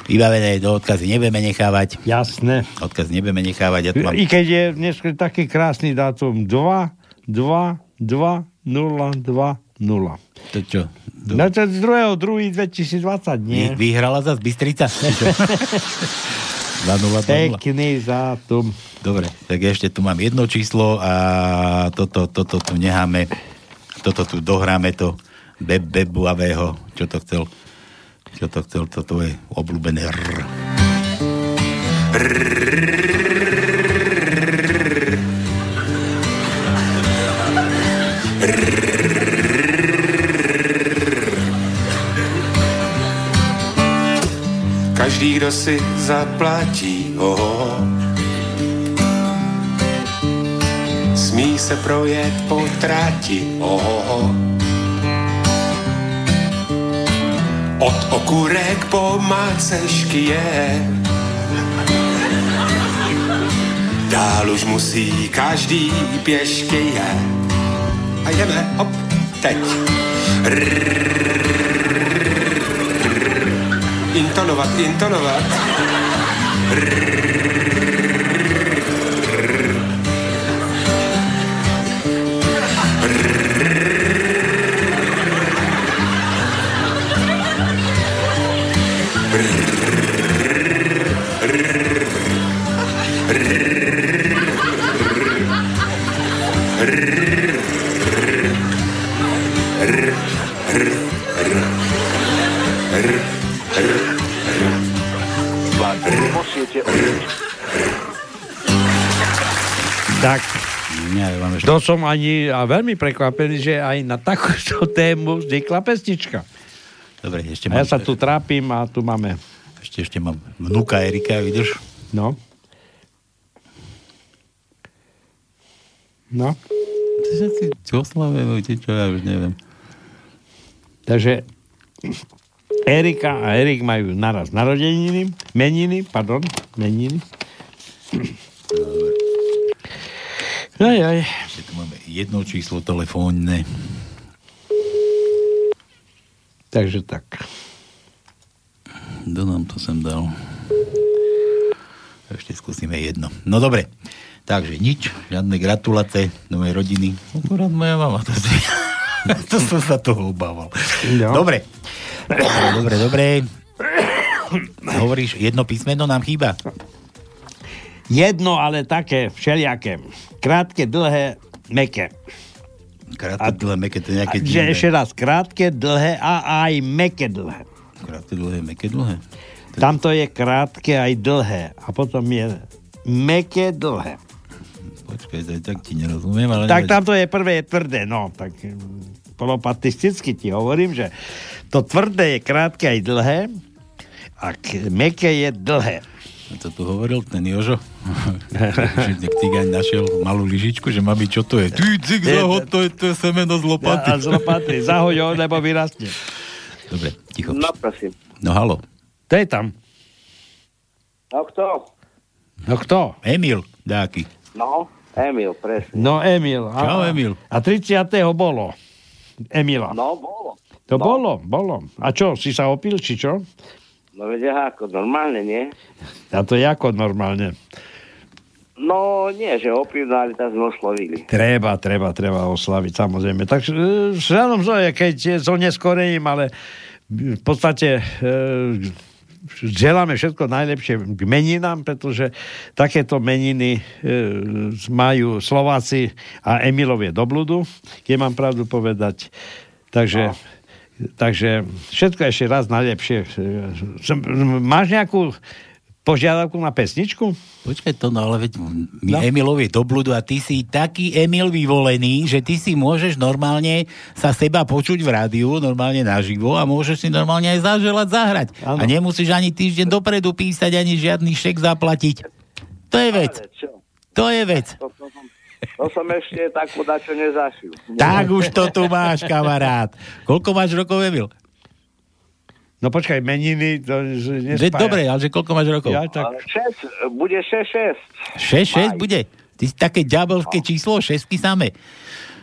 Speaker 12: Vybavené do odkazy nebudeme nechávať.
Speaker 13: Jasné.
Speaker 12: Odkaz nebudeme nechávať. Ja tu mám...
Speaker 13: I keď je dnes taký krásny dátum 2, 2, 2, 0, 2, 0.
Speaker 12: To čo?
Speaker 13: No to z 2. 2. 2020, nie?
Speaker 12: Vy, vyhrala zase Bystrica? Či čo? 2-0, 2-0.
Speaker 13: Pekný dátum.
Speaker 12: Dobre, tak ešte tu mám jedno číslo a toto, toto tu necháme, toto tu dohráme to be, bebuavého, čo to chcel. Čo to chcel, to tvoje obľúbené R.
Speaker 19: Každý, kdo si zaplatí, oh, smí se projet po trati, oh, od okurek po macešky je. Dál už musí každý pěšky je. A jdeme, hop, teď. Intonovat, intonovat.
Speaker 13: Tak, to som ani a veľmi prekvapený, že aj na takúto tému vznikla pesnička.
Speaker 12: Dobre, ešte
Speaker 13: A ja
Speaker 12: mám,
Speaker 13: sa tu trápim a tu máme...
Speaker 12: ešte, ešte mám vnúka Erika, vidíš?
Speaker 13: No. No.
Speaker 12: Všetci oslavujú, či čo, ja už neviem.
Speaker 13: Takže Erika a Erik majú naraz narodeniny, meniny, pardon, meniny. Aj, aj.
Speaker 12: Jedno číslo telefónne.
Speaker 13: Takže tak.
Speaker 12: Kto nám to sem dal? Ešte skúsime jedno. No dobre. Takže nič, žiadne gratulace do mojej rodiny. Akurát moja mama. To, si, to som sa toho obával.
Speaker 13: No.
Speaker 12: Dobre, dobre, dobre. Hovoríš, jedno písmeno nám chýba.
Speaker 13: Jedno, ale také všelijaké. Krátke, dlhé, meké.
Speaker 12: Krátke, dlhé, meké, to je nejaké
Speaker 13: Že
Speaker 12: divné.
Speaker 13: ešte raz, krátke, dlhé a aj meké dlhé.
Speaker 12: Krátke, dlhé, meké, dlhé.
Speaker 13: Tamto je krátke aj dlhé. A potom je meké, dlhé.
Speaker 12: Počkaj, to tak ti nerozumiem, ale...
Speaker 13: Tak
Speaker 12: nevadí.
Speaker 13: tamto je prvé je tvrdé, no. Tak mm, polopatisticky ti hovorím, že to tvrdé je krátke aj dlhé a meké je dlhé.
Speaker 12: To tu hovoril ten Jožo, že cigáň našiel malú lyžičku, že mami, čo to je? Ty, cik, zahod, to je, to je semeno z lopaty.
Speaker 13: A z lopaty, zahoď ho, lebo vyrastne.
Speaker 12: Dobre, ticho.
Speaker 21: No prosím.
Speaker 12: No halo.
Speaker 13: To je tam.
Speaker 21: No kto?
Speaker 13: No kto?
Speaker 12: Emil, dáky.
Speaker 21: No, Emil, presne.
Speaker 13: No Emil. A,
Speaker 12: Čau, Emil.
Speaker 13: A 30. bolo. Emila.
Speaker 21: No, bolo.
Speaker 13: To bolo, bolo. A čo, si sa opil, či čo?
Speaker 21: No veď ako, normálne, nie?
Speaker 13: A to je ako normálne.
Speaker 21: No, nie, že opil, no, ale tam sme oslovili.
Speaker 13: Treba, treba, treba oslaviť, samozrejme. Takže e, žiadom zoje, keď je so neskorením, ale v podstate e, želáme všetko najlepšie k meninám, pretože takéto meniny e, majú Slováci a Emilovie do bludu, keď mám pravdu povedať. Takže, takže všetko ešte raz najlepšie. Máš nejakú požiadavku na pesničku?
Speaker 12: Počkaj to, no ale veď my no. Emilovi do bludu a ty si taký Emil vyvolený, že ty si môžeš normálne sa seba počuť v rádiu, normálne naživo a môžeš si normálne aj zaželať zahrať.
Speaker 13: Áno.
Speaker 12: A nemusíš ani týždeň dopredu písať, ani žiadny šek zaplatiť. To je vec.
Speaker 21: Ale čo?
Speaker 12: To je vec.
Speaker 21: To, to, som, to som ešte takú dačo nezašil.
Speaker 12: Tak už to tu máš, kamarát. Koľko máš rokov, Emil?
Speaker 13: No počkaj, meniny, to nespája.
Speaker 12: dobre, ale že koľko máš rokov?
Speaker 13: Ja, tak,
Speaker 21: Ale šesť, bude 6-6.
Speaker 12: 6, 6 bude. Ty si také ďabelské číslo, šestky samé.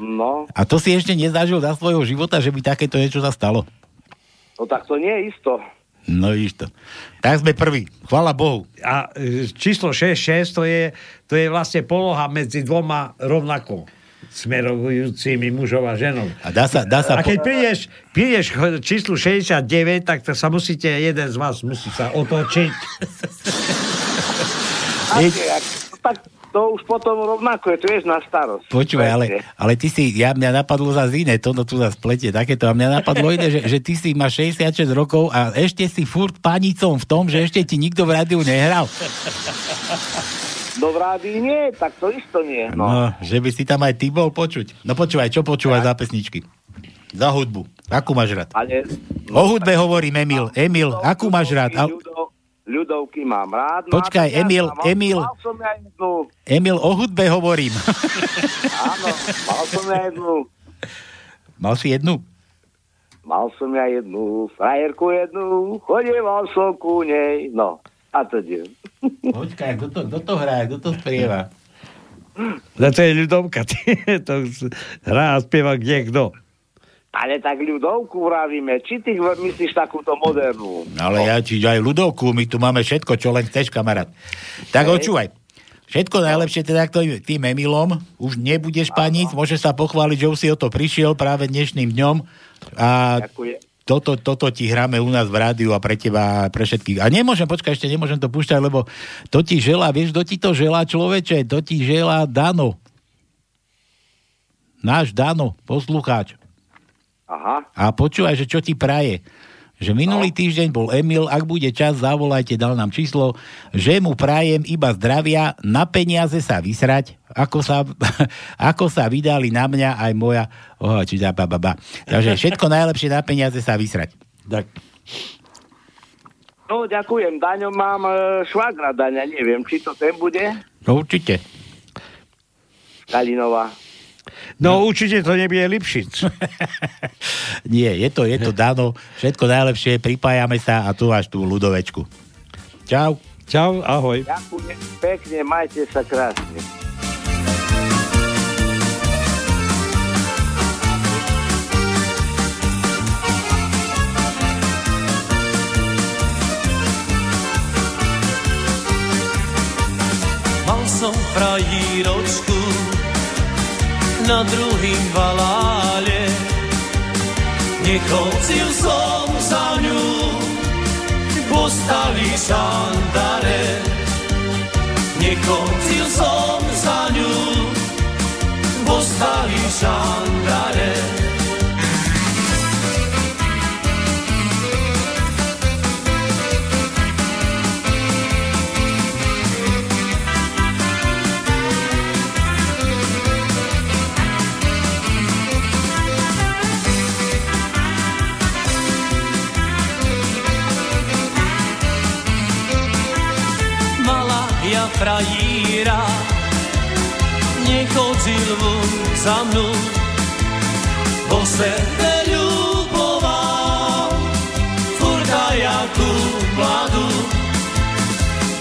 Speaker 21: No,
Speaker 12: A to si ešte nezažil za svojho života, že by takéto niečo sa stalo.
Speaker 21: no tak to nie je isto.
Speaker 12: No vidíš to. Tak sme prví. Chvala Bohu.
Speaker 13: A e, číslo 6, 6 to je, to je vlastne poloha medzi dvoma rovnako smerujúcimi mužov a ženou.
Speaker 12: A dá sa, dá sa
Speaker 13: A keď prídeš, prídeš k číslu 69, tak to sa musíte, jeden z vás musí sa otočiť.
Speaker 21: Ak, ak, tak to už potom rovnako je, to vieš, na starosť.
Speaker 12: Počúvaj, ale, ale ty si, ja mňa napadlo zase iné, to no tu zase plete takéto, a mňa napadlo iné, že, že ty si máš 66 rokov a ešte si furt panicom v tom, že ešte ti nikto v rádiu nehral.
Speaker 21: No v rádiu nie, tak to isto nie.
Speaker 12: No. no, že by si tam aj ty bol počuť. No počúvaj, čo počúvaj za pesničky? Za hudbu. Akú máš rád?
Speaker 21: Ale,
Speaker 12: O hudbe hovorím, Emil. Emil, akú máš rád?
Speaker 21: Ľudov, ľudovky mám rád.
Speaker 12: Počkaj,
Speaker 21: Mám-
Speaker 12: Emil,
Speaker 21: mal,
Speaker 12: Emil.
Speaker 21: Mal som ja jednu,
Speaker 12: Emil, o hudbe hovorím.
Speaker 21: áno, mal som ja jednu,
Speaker 12: Mal si jednu?
Speaker 21: mal som ja jednu, frajerku jednu, chodieval som ku nej, no. A to je.
Speaker 12: Počkaj, kto to, kto to hrá, kto to spieva?
Speaker 13: No to je ľudovka. to hrá a spieva kde kto.
Speaker 21: Ale tak ľudovku vravíme, či ty myslíš takúto modernú?
Speaker 12: Ale ja ti aj ľudovku, my tu máme všetko, čo len chceš, kamarát. Tak
Speaker 21: Hej.
Speaker 12: očúvaj. Všetko najlepšie teda k tým- Emilom. Už nebudeš paniť, môže sa pochváliť, že už si o to prišiel práve dnešným dňom. A
Speaker 21: Ďakujem.
Speaker 12: toto, toto ti hráme u nás v rádiu a pre teba pre všetkých. A nemôžem, počkaj, ešte nemôžem to púšťať, lebo to ti želá, vieš, kto ti to želá, človeče? To ti želá Dano. Náš Dano, poslucháč.
Speaker 21: Aha.
Speaker 12: A počúvaj, že čo ti praje. Že minulý týždeň bol Emil, ak bude čas, zavolajte, dal nám číslo, že mu prajem iba zdravia, na peniaze sa vysrať, ako sa, ako sa vydali na mňa aj moja, oh, či ba, ba, ba. Takže všetko najlepšie na peniaze sa vysrať. Tak.
Speaker 21: No, ďakujem. Daňo mám e, švagra Daňa, neviem, či to ten bude.
Speaker 12: No určite.
Speaker 21: Kalinová.
Speaker 13: No určite to nebude Lipšic.
Speaker 12: Nie, je to, je to Dano, všetko najlepšie, pripájame sa a tu máš tú ľudovečku. Čau.
Speaker 13: Čau, ahoj.
Speaker 21: Ďakujem pekne, majte sa krásne.
Speaker 22: Mal som frajíročku na druhým valále. Nechodil som za ňu, postali šandare. Nechodil som za ňu, postali šandare. Nechodil von za mnou, bo se neľuboval, furta jakú mladú,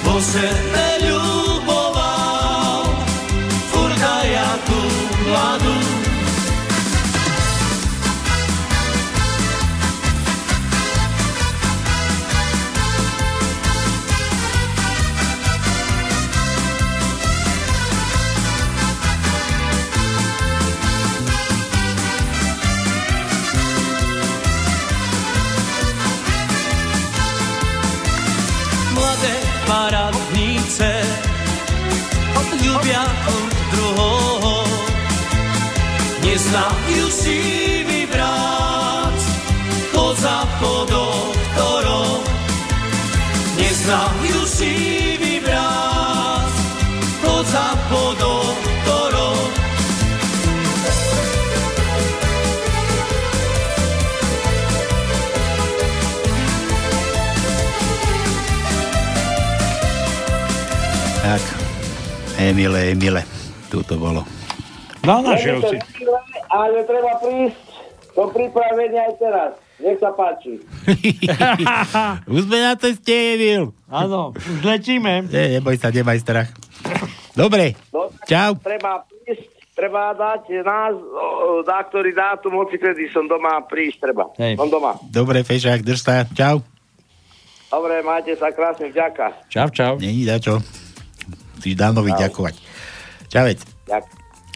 Speaker 22: bo se neľuboval, Neznajú si vybrať, chod za po doktorom. Neznajú si vybrať, chod za po doktorom.
Speaker 12: Tak, Emile, Emile, tu to bolo.
Speaker 13: No, našiel si.
Speaker 21: Ale treba prísť do pripravenia aj teraz. Nech sa páči.
Speaker 12: Už sme na ceste, Emil.
Speaker 13: Áno, už letíme.
Speaker 12: Nie, neboj sa, nemaj strach. Dobre,
Speaker 21: No,
Speaker 12: čau.
Speaker 21: Treba prísť, treba dať nás, dá ktorý dátum, hoci kedy som doma, prísť treba.
Speaker 12: Hej.
Speaker 21: Som doma.
Speaker 12: Dobre, Fešák, drž sa. Čau.
Speaker 21: Dobre, majte sa krásne, vďaka.
Speaker 13: Čau, čau.
Speaker 12: Není za čo. Chceš Dánovi ďakovať. Čavec.
Speaker 21: Ďak.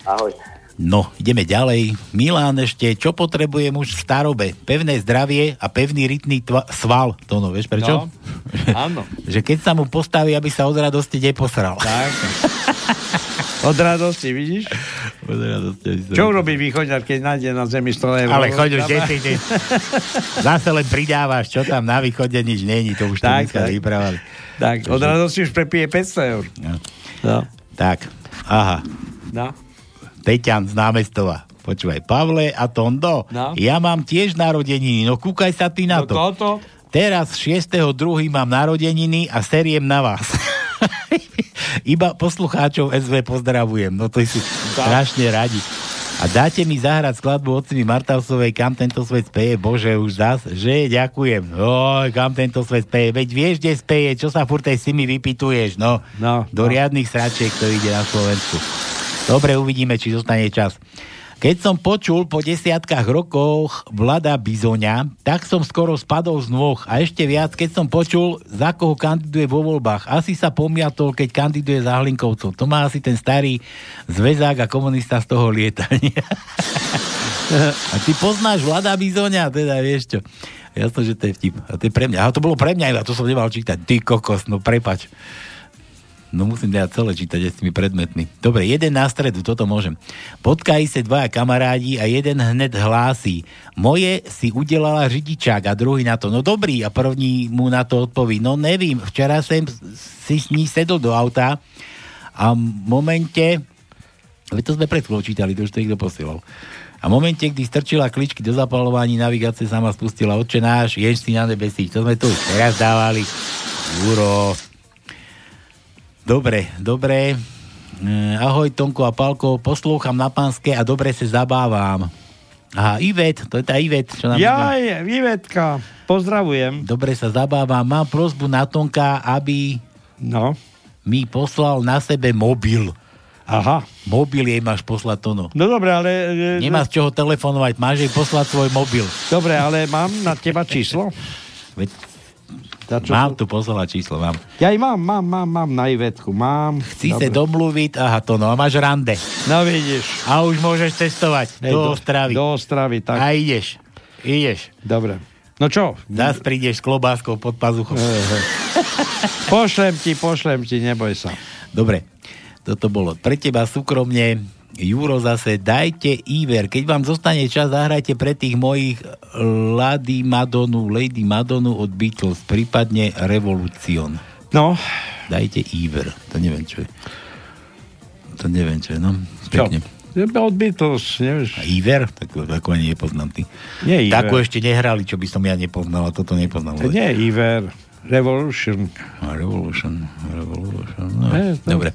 Speaker 21: Ahoj.
Speaker 12: No, ideme ďalej. Milán ešte, čo potrebuje muž v starobe? Pevné zdravie a pevný rytný tva- sval. To no, vieš prečo?
Speaker 13: No, áno.
Speaker 12: že keď sa mu postaví, aby sa od radosti neposral.
Speaker 13: Tak. Od radosti, vidíš?
Speaker 12: Od radosti.
Speaker 13: Čo urobí východňar, keď nájde na zemi 100 eur?
Speaker 12: Ale choď už, kde si ty? Zase len pridávaš, čo tam na východe nič není, to už
Speaker 13: Tak, tak.
Speaker 12: vyprávali.
Speaker 13: Tak, od radosti už prepije 500 eur.
Speaker 12: No.
Speaker 13: No.
Speaker 12: Tak, aha.
Speaker 13: No.
Speaker 12: Peťan z námestova. Počúvaj, Pavle a Tondo,
Speaker 13: No.
Speaker 12: ja mám tiež narodeniny, no kúkaj sa ty na
Speaker 13: No
Speaker 12: to.
Speaker 13: toto?
Speaker 12: Teraz 6.2. mám narodeniny a seriem na vás. Iba poslucháčov SV pozdravujem, no to si strašne radi. A dáte mi zahrať skladbu od Cimi Martausovej, kam tento svet speje, bože, už zas, že ďakujem. Oj, kam tento svet speje, veď vieš, kde speje, čo sa furt aj s tými vypituješ, no.
Speaker 13: no
Speaker 12: Do riadnych sračiek to ide na Slovensku. Dobre, uvidíme, či zostane čas. Keď som počul po desiatkách rokoch Vlada Bizoňa, tak som skoro spadol z nôh. A ešte viac, keď som počul, za koho kandiduje vo voľbách. Asi sa pomiatol, keď kandiduje za Hlinkovcov. To má asi ten starý zväzák a komunista z toho lietania. a ty poznáš Vlada Bizoňa, teda vieš čo. Jasno, že to je vtip. A to je pre mňa. A to bolo pre mňa, a to som nemal čítať. Ty kokos, no prepač. No musím dať celé čítať s tými predmetmi. Dobre, jeden na stredu, toto môžem. Potkají sa dvaja kamarádi a jeden hned hlásí. Moje si udelala řidičák a druhý na to. No dobrý, a první mu na to odpoví. No nevím, včera som si s ní sedol do auta a v momente, veď to sme pred čítali, to už to niekto posielal. A v momente, kdy strčila kličky do zapalovaní navigácie, sama spustila Otče náš, si na nebesích. To sme tu už dávali. Juro, Dobre, dobre. E, ahoj Tonko a Palko, poslúcham na pánske a dobre sa zabávam. Aha, Ivet, to je tá Ivet, čo nám...
Speaker 13: Ja, Ivetka, pozdravujem.
Speaker 12: Dobre sa zabávam. Mám prosbu na Tonka, aby
Speaker 13: no.
Speaker 12: mi poslal na sebe mobil.
Speaker 13: Aha.
Speaker 12: Mobil jej máš poslať, Tono.
Speaker 13: No dobre, ale... e,
Speaker 12: Nemá z čoho telefonovať, máš jej poslať svoj mobil.
Speaker 13: Dobre, ale mám na teba číslo?
Speaker 12: Veď
Speaker 13: Za čo
Speaker 12: mám tu poslať číslo, mám.
Speaker 13: Ja aj mám, mám, mám, mám na Ivetku, mám.
Speaker 12: Chci sa domluviť, aha, to no, a máš rande.
Speaker 13: No vidíš.
Speaker 12: A už môžeš cestovať
Speaker 13: Hej,
Speaker 12: do Ostravy.
Speaker 13: Do Ostravy, tak.
Speaker 12: A ideš. Ideš.
Speaker 13: Dobre. No čo?
Speaker 12: Zas prídeš s klobáskou pod pazuchou.
Speaker 13: Pošlem ti, pošlem ti, neboj sa.
Speaker 12: Dobre, toto bolo pre teba súkromne. Juro zase, dajte Iver. Keď vám zostane čas, zahrajte pre tých mojich Lady Madonu, Lady Madonu od Beatles, prípadne Revolution.
Speaker 13: No.
Speaker 12: Dajte Iver. To neviem, čo je. To neviem, čo je, no.
Speaker 13: Čo?
Speaker 12: Pekne.
Speaker 13: Od Beatles, nevieš.
Speaker 12: A Iver? Tak, ako ani nepoznám ty.
Speaker 13: Nie Iver.
Speaker 12: Takú ešte nehrali, čo by som ja nepoznal, a toto nepoznal.
Speaker 13: To nie Iver. Revolution.
Speaker 12: A Revolution. Revolution. No,
Speaker 13: to-
Speaker 12: dobre.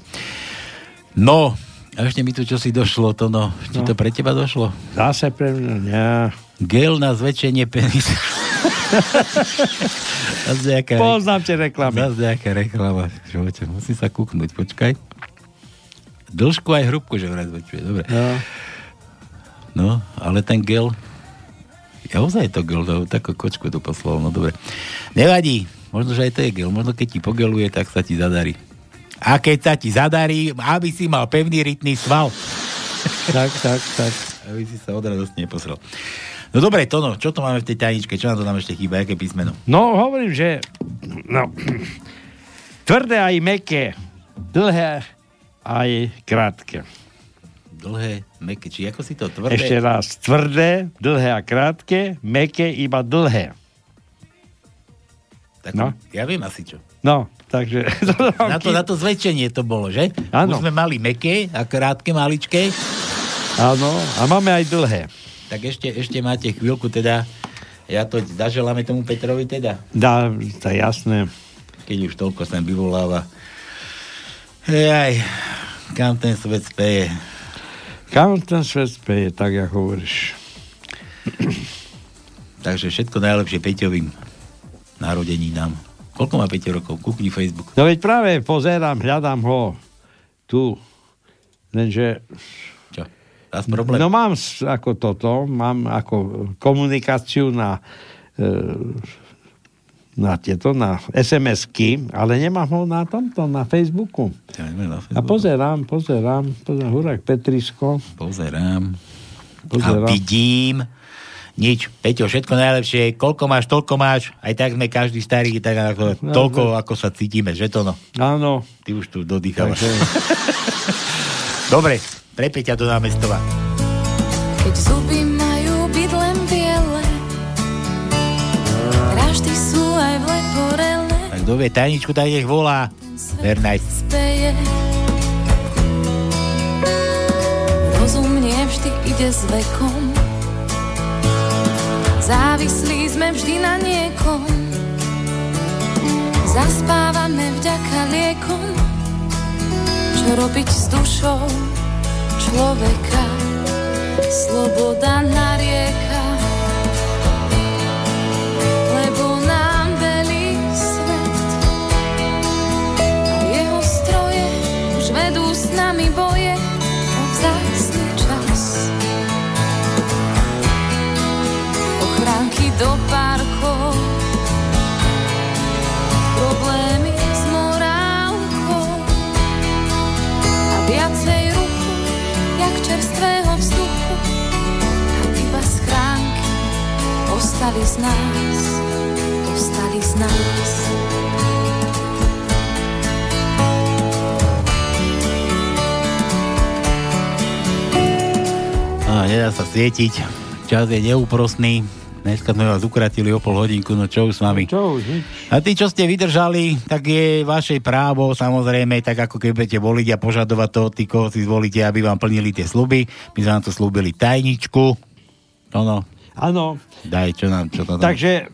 Speaker 12: No, a ešte mi tu čo si došlo, to no. Či
Speaker 13: No.
Speaker 12: to pre teba došlo?
Speaker 13: Zase pre mňa, nie.
Speaker 12: Gel na zväčšenie penisa.
Speaker 13: Poznám tie reklamy.
Speaker 12: zase nejaká reklama. Živote, musím sa kúknuť, počkaj. Dĺžku aj hrubku, že vraj zväčšuje, dobre.
Speaker 13: No.
Speaker 12: No, ale ten gel... Ja ozaj to gel, to, takú kočku tu poslal, no dobre. Nevadí, možno, že aj to je gel, možno keď ti pogeluje, tak sa ti zadarí. A keď sa ti zadarí, aby si mal pevný rytný sval.
Speaker 13: Tak, tak, tak.
Speaker 12: Aby si sa od radosti neposrel. No dobre, Tono, čo to máme v tej tajničke? Čo nám to tam ešte chýba? Aké písmeno?
Speaker 13: No, hovorím, že no, tvrdé aj meké, dlhé aj krátke.
Speaker 12: Dlhé, meké, či ako si to tvrdé?
Speaker 13: Ešte raz, tvrdé, dlhé a krátke, meké iba dlhé.
Speaker 12: Tak,
Speaker 13: No.
Speaker 12: Ja viem asi čo.
Speaker 13: No, takže...
Speaker 12: Na to, na to zväčšenie to bolo, že?
Speaker 13: Áno.
Speaker 12: Už sme mali meké a krátke, maličké.
Speaker 13: Áno, a máme aj dlhé.
Speaker 12: Tak ešte, ešte máte chvíľku, teda ja to zaželáme tomu Petrovi teda,
Speaker 13: Dá, to jasné.
Speaker 12: keď už toľko sem vyvoláva. Jaj, kam ten svet speje.
Speaker 13: Kam ten svet speje, tak ako hovoríš.
Speaker 12: Takže všetko najlepšie Peťovým narodeninám. Koľko má Peťo rokov? Kúkni Facebook.
Speaker 13: No veď práve pozerám, hľadám ho tu. Lenže...
Speaker 12: Čo? Zas problém?
Speaker 13: No mám ako toto, mám ako komunikáciu na e, na tieto, na SMS-ky, ale nemám ho na tomto, na Facebooku.
Speaker 12: Ja neviem, na
Speaker 13: A pozerám, pozerám, pozerám, Hurák Petrisko.
Speaker 12: Pozerám.
Speaker 13: Pozerám.
Speaker 12: A vidím. Nič. Peťo, všetko najlepšie. Koľko máš, toľko máš. Aj tak sme každý starý, tak ako,
Speaker 13: No,
Speaker 12: toľko, ako sa cítime, že to no.
Speaker 13: Áno.
Speaker 12: Ty už tu dodýchávaš.
Speaker 13: Takže,
Speaker 12: Dobre, pre Peťa do námestova.
Speaker 23: Keď zuby majú byť len biele, rašty sú aj v leporele,
Speaker 12: Tak kto vie tajničku, tak nech volá.
Speaker 23: Speje. Rozum nie vždy ide s vekom, závislí sme vždy na niekom. Zaspávame vďaka liekom, čo robiť s dušou človeka. Sloboda narieka, lebo ostali z nás, ostali z nás.
Speaker 12: A nedá sa svietiť. Čas je neúprostný. Dneska sme vás ukratili o pol hodinku, no čo už s vami.
Speaker 13: Čo už.
Speaker 12: A tí, čo ste vydržali, tak je vaše právo, samozrejme, tak ako keď budete voliť a požadovať to, tí, koho si zvolíte, aby vám plnili tie sluby. My sme vám to slúbili tajničku. Ono,
Speaker 13: Áno,
Speaker 12: daj, čo nám, čo to tam.
Speaker 13: takže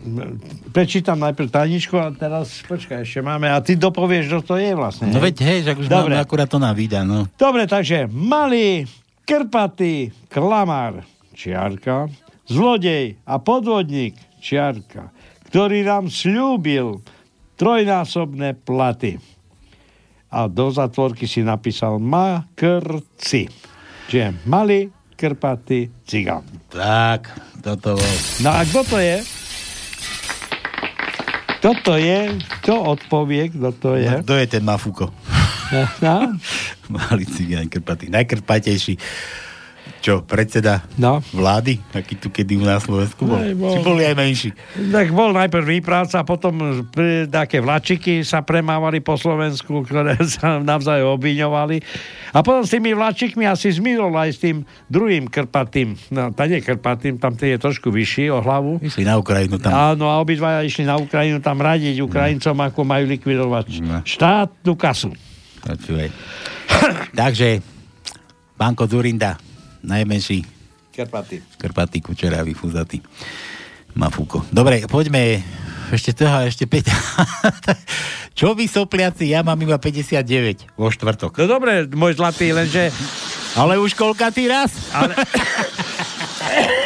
Speaker 13: prečítam najprv tajničku a teraz, počkaj, ešte máme, a ty dopovieš, čo to je vlastne.
Speaker 12: No veď, hej, že už
Speaker 13: Dobre.
Speaker 12: máme, akurát to nám vydá, no.
Speaker 13: Dobre, takže malý, krpatý, klamár, čiarka, zlodej a podvodník, čiarka, ktorý nám slúbil trojnásobné platy. A do zatvorky si napísal makrci. Čiže malý, krpatý cigán.
Speaker 12: Tak, toto bol.
Speaker 13: No a kto to je? Kto to je? Kto odpovie, kto to je?
Speaker 12: Kto je ten Mafuko?
Speaker 13: No?
Speaker 12: Malý cigán krpatý. Najkrpatejší. Čo, predseda
Speaker 13: no.
Speaker 12: vlády? Taký tu, kedy na Slovensku bol?
Speaker 13: Aj, bol.
Speaker 12: Či boli aj menší?
Speaker 13: Tak bol najprv výpravca, potom také vlačiky sa premávali po Slovensku, ktoré sa navzájom obviňovali. A potom s tými vlačikmi asi zmizol aj s tým druhým krpatým. No, tá nie krpatým, tam ten je trošku vyšší o hlavu.
Speaker 12: Išli na Ukrajinu tam.
Speaker 13: Áno, a obidvaja išli na Ukrajinu tam radiť Ukrajincom, ako majú likvidovať štátnu kasu.
Speaker 12: Takže, Banko Zurinda, najmenší
Speaker 13: Krpatý.
Speaker 12: krpatý, kučeravý, fúzatý. Mafúko. Dobre, poďme ešte toho, ešte 5. Čo vy sopliaci, ja mám iba 59 vo štvrtok.
Speaker 13: No dobre, môj zlatý, lenže...
Speaker 12: Ale už koľkatý raz?
Speaker 13: Ale...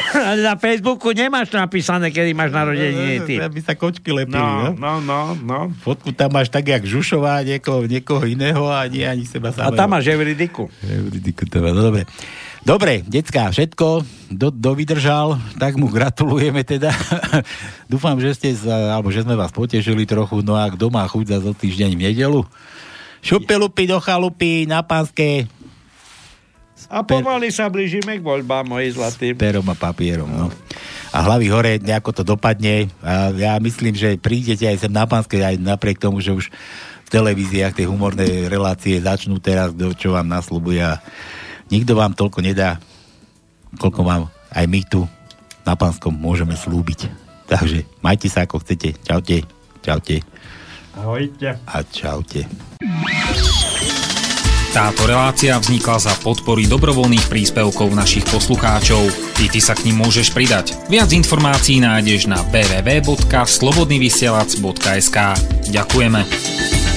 Speaker 13: Ale na Facebooku nemáš napísané, kedy máš narodeniny ty.
Speaker 12: Aby sa kočky lepili,
Speaker 13: No,
Speaker 12: no?
Speaker 13: no, no.
Speaker 12: Fotku tam máš tak, jak Žušová, niekoho, niekoho iného a nie ani seba
Speaker 13: A
Speaker 12: samého.
Speaker 13: tam máš Evridiku.
Speaker 12: Evridiku, to má, no dobre. Dobre, decka, všetko, do, do vydržal, tak mu gratulujeme teda. Dúfam, že ste, sa, alebo že sme vás potešili trochu, no a kto má chuť za zo týždeň v nedelu? Šupelupy do chalupy na pánske
Speaker 13: A pomaly sa blížime k voľbám, moji zlatí.
Speaker 12: perom a papierom, no. A hlavy hore, nejako to dopadne. A ja myslím, že prídete aj sem na pánske, aj napriek tomu, že už v televíziách tie humorné relácie začnú teraz, čo vám naslubuje a nikto vám toľko nedá, koľko vám aj my tu na pánskom môžeme slúbiť. Takže majte sa ako chcete. Čaute. Čaute.
Speaker 13: Ahojte.
Speaker 12: A čaute.
Speaker 24: Táto relácia vznikla za podpory dobrovoľných príspevkov našich poslucháčov. I ty sa k ním môžeš pridať. Viac informácií nájdeš na www.slobodnyvysielac.sk Ďakujeme.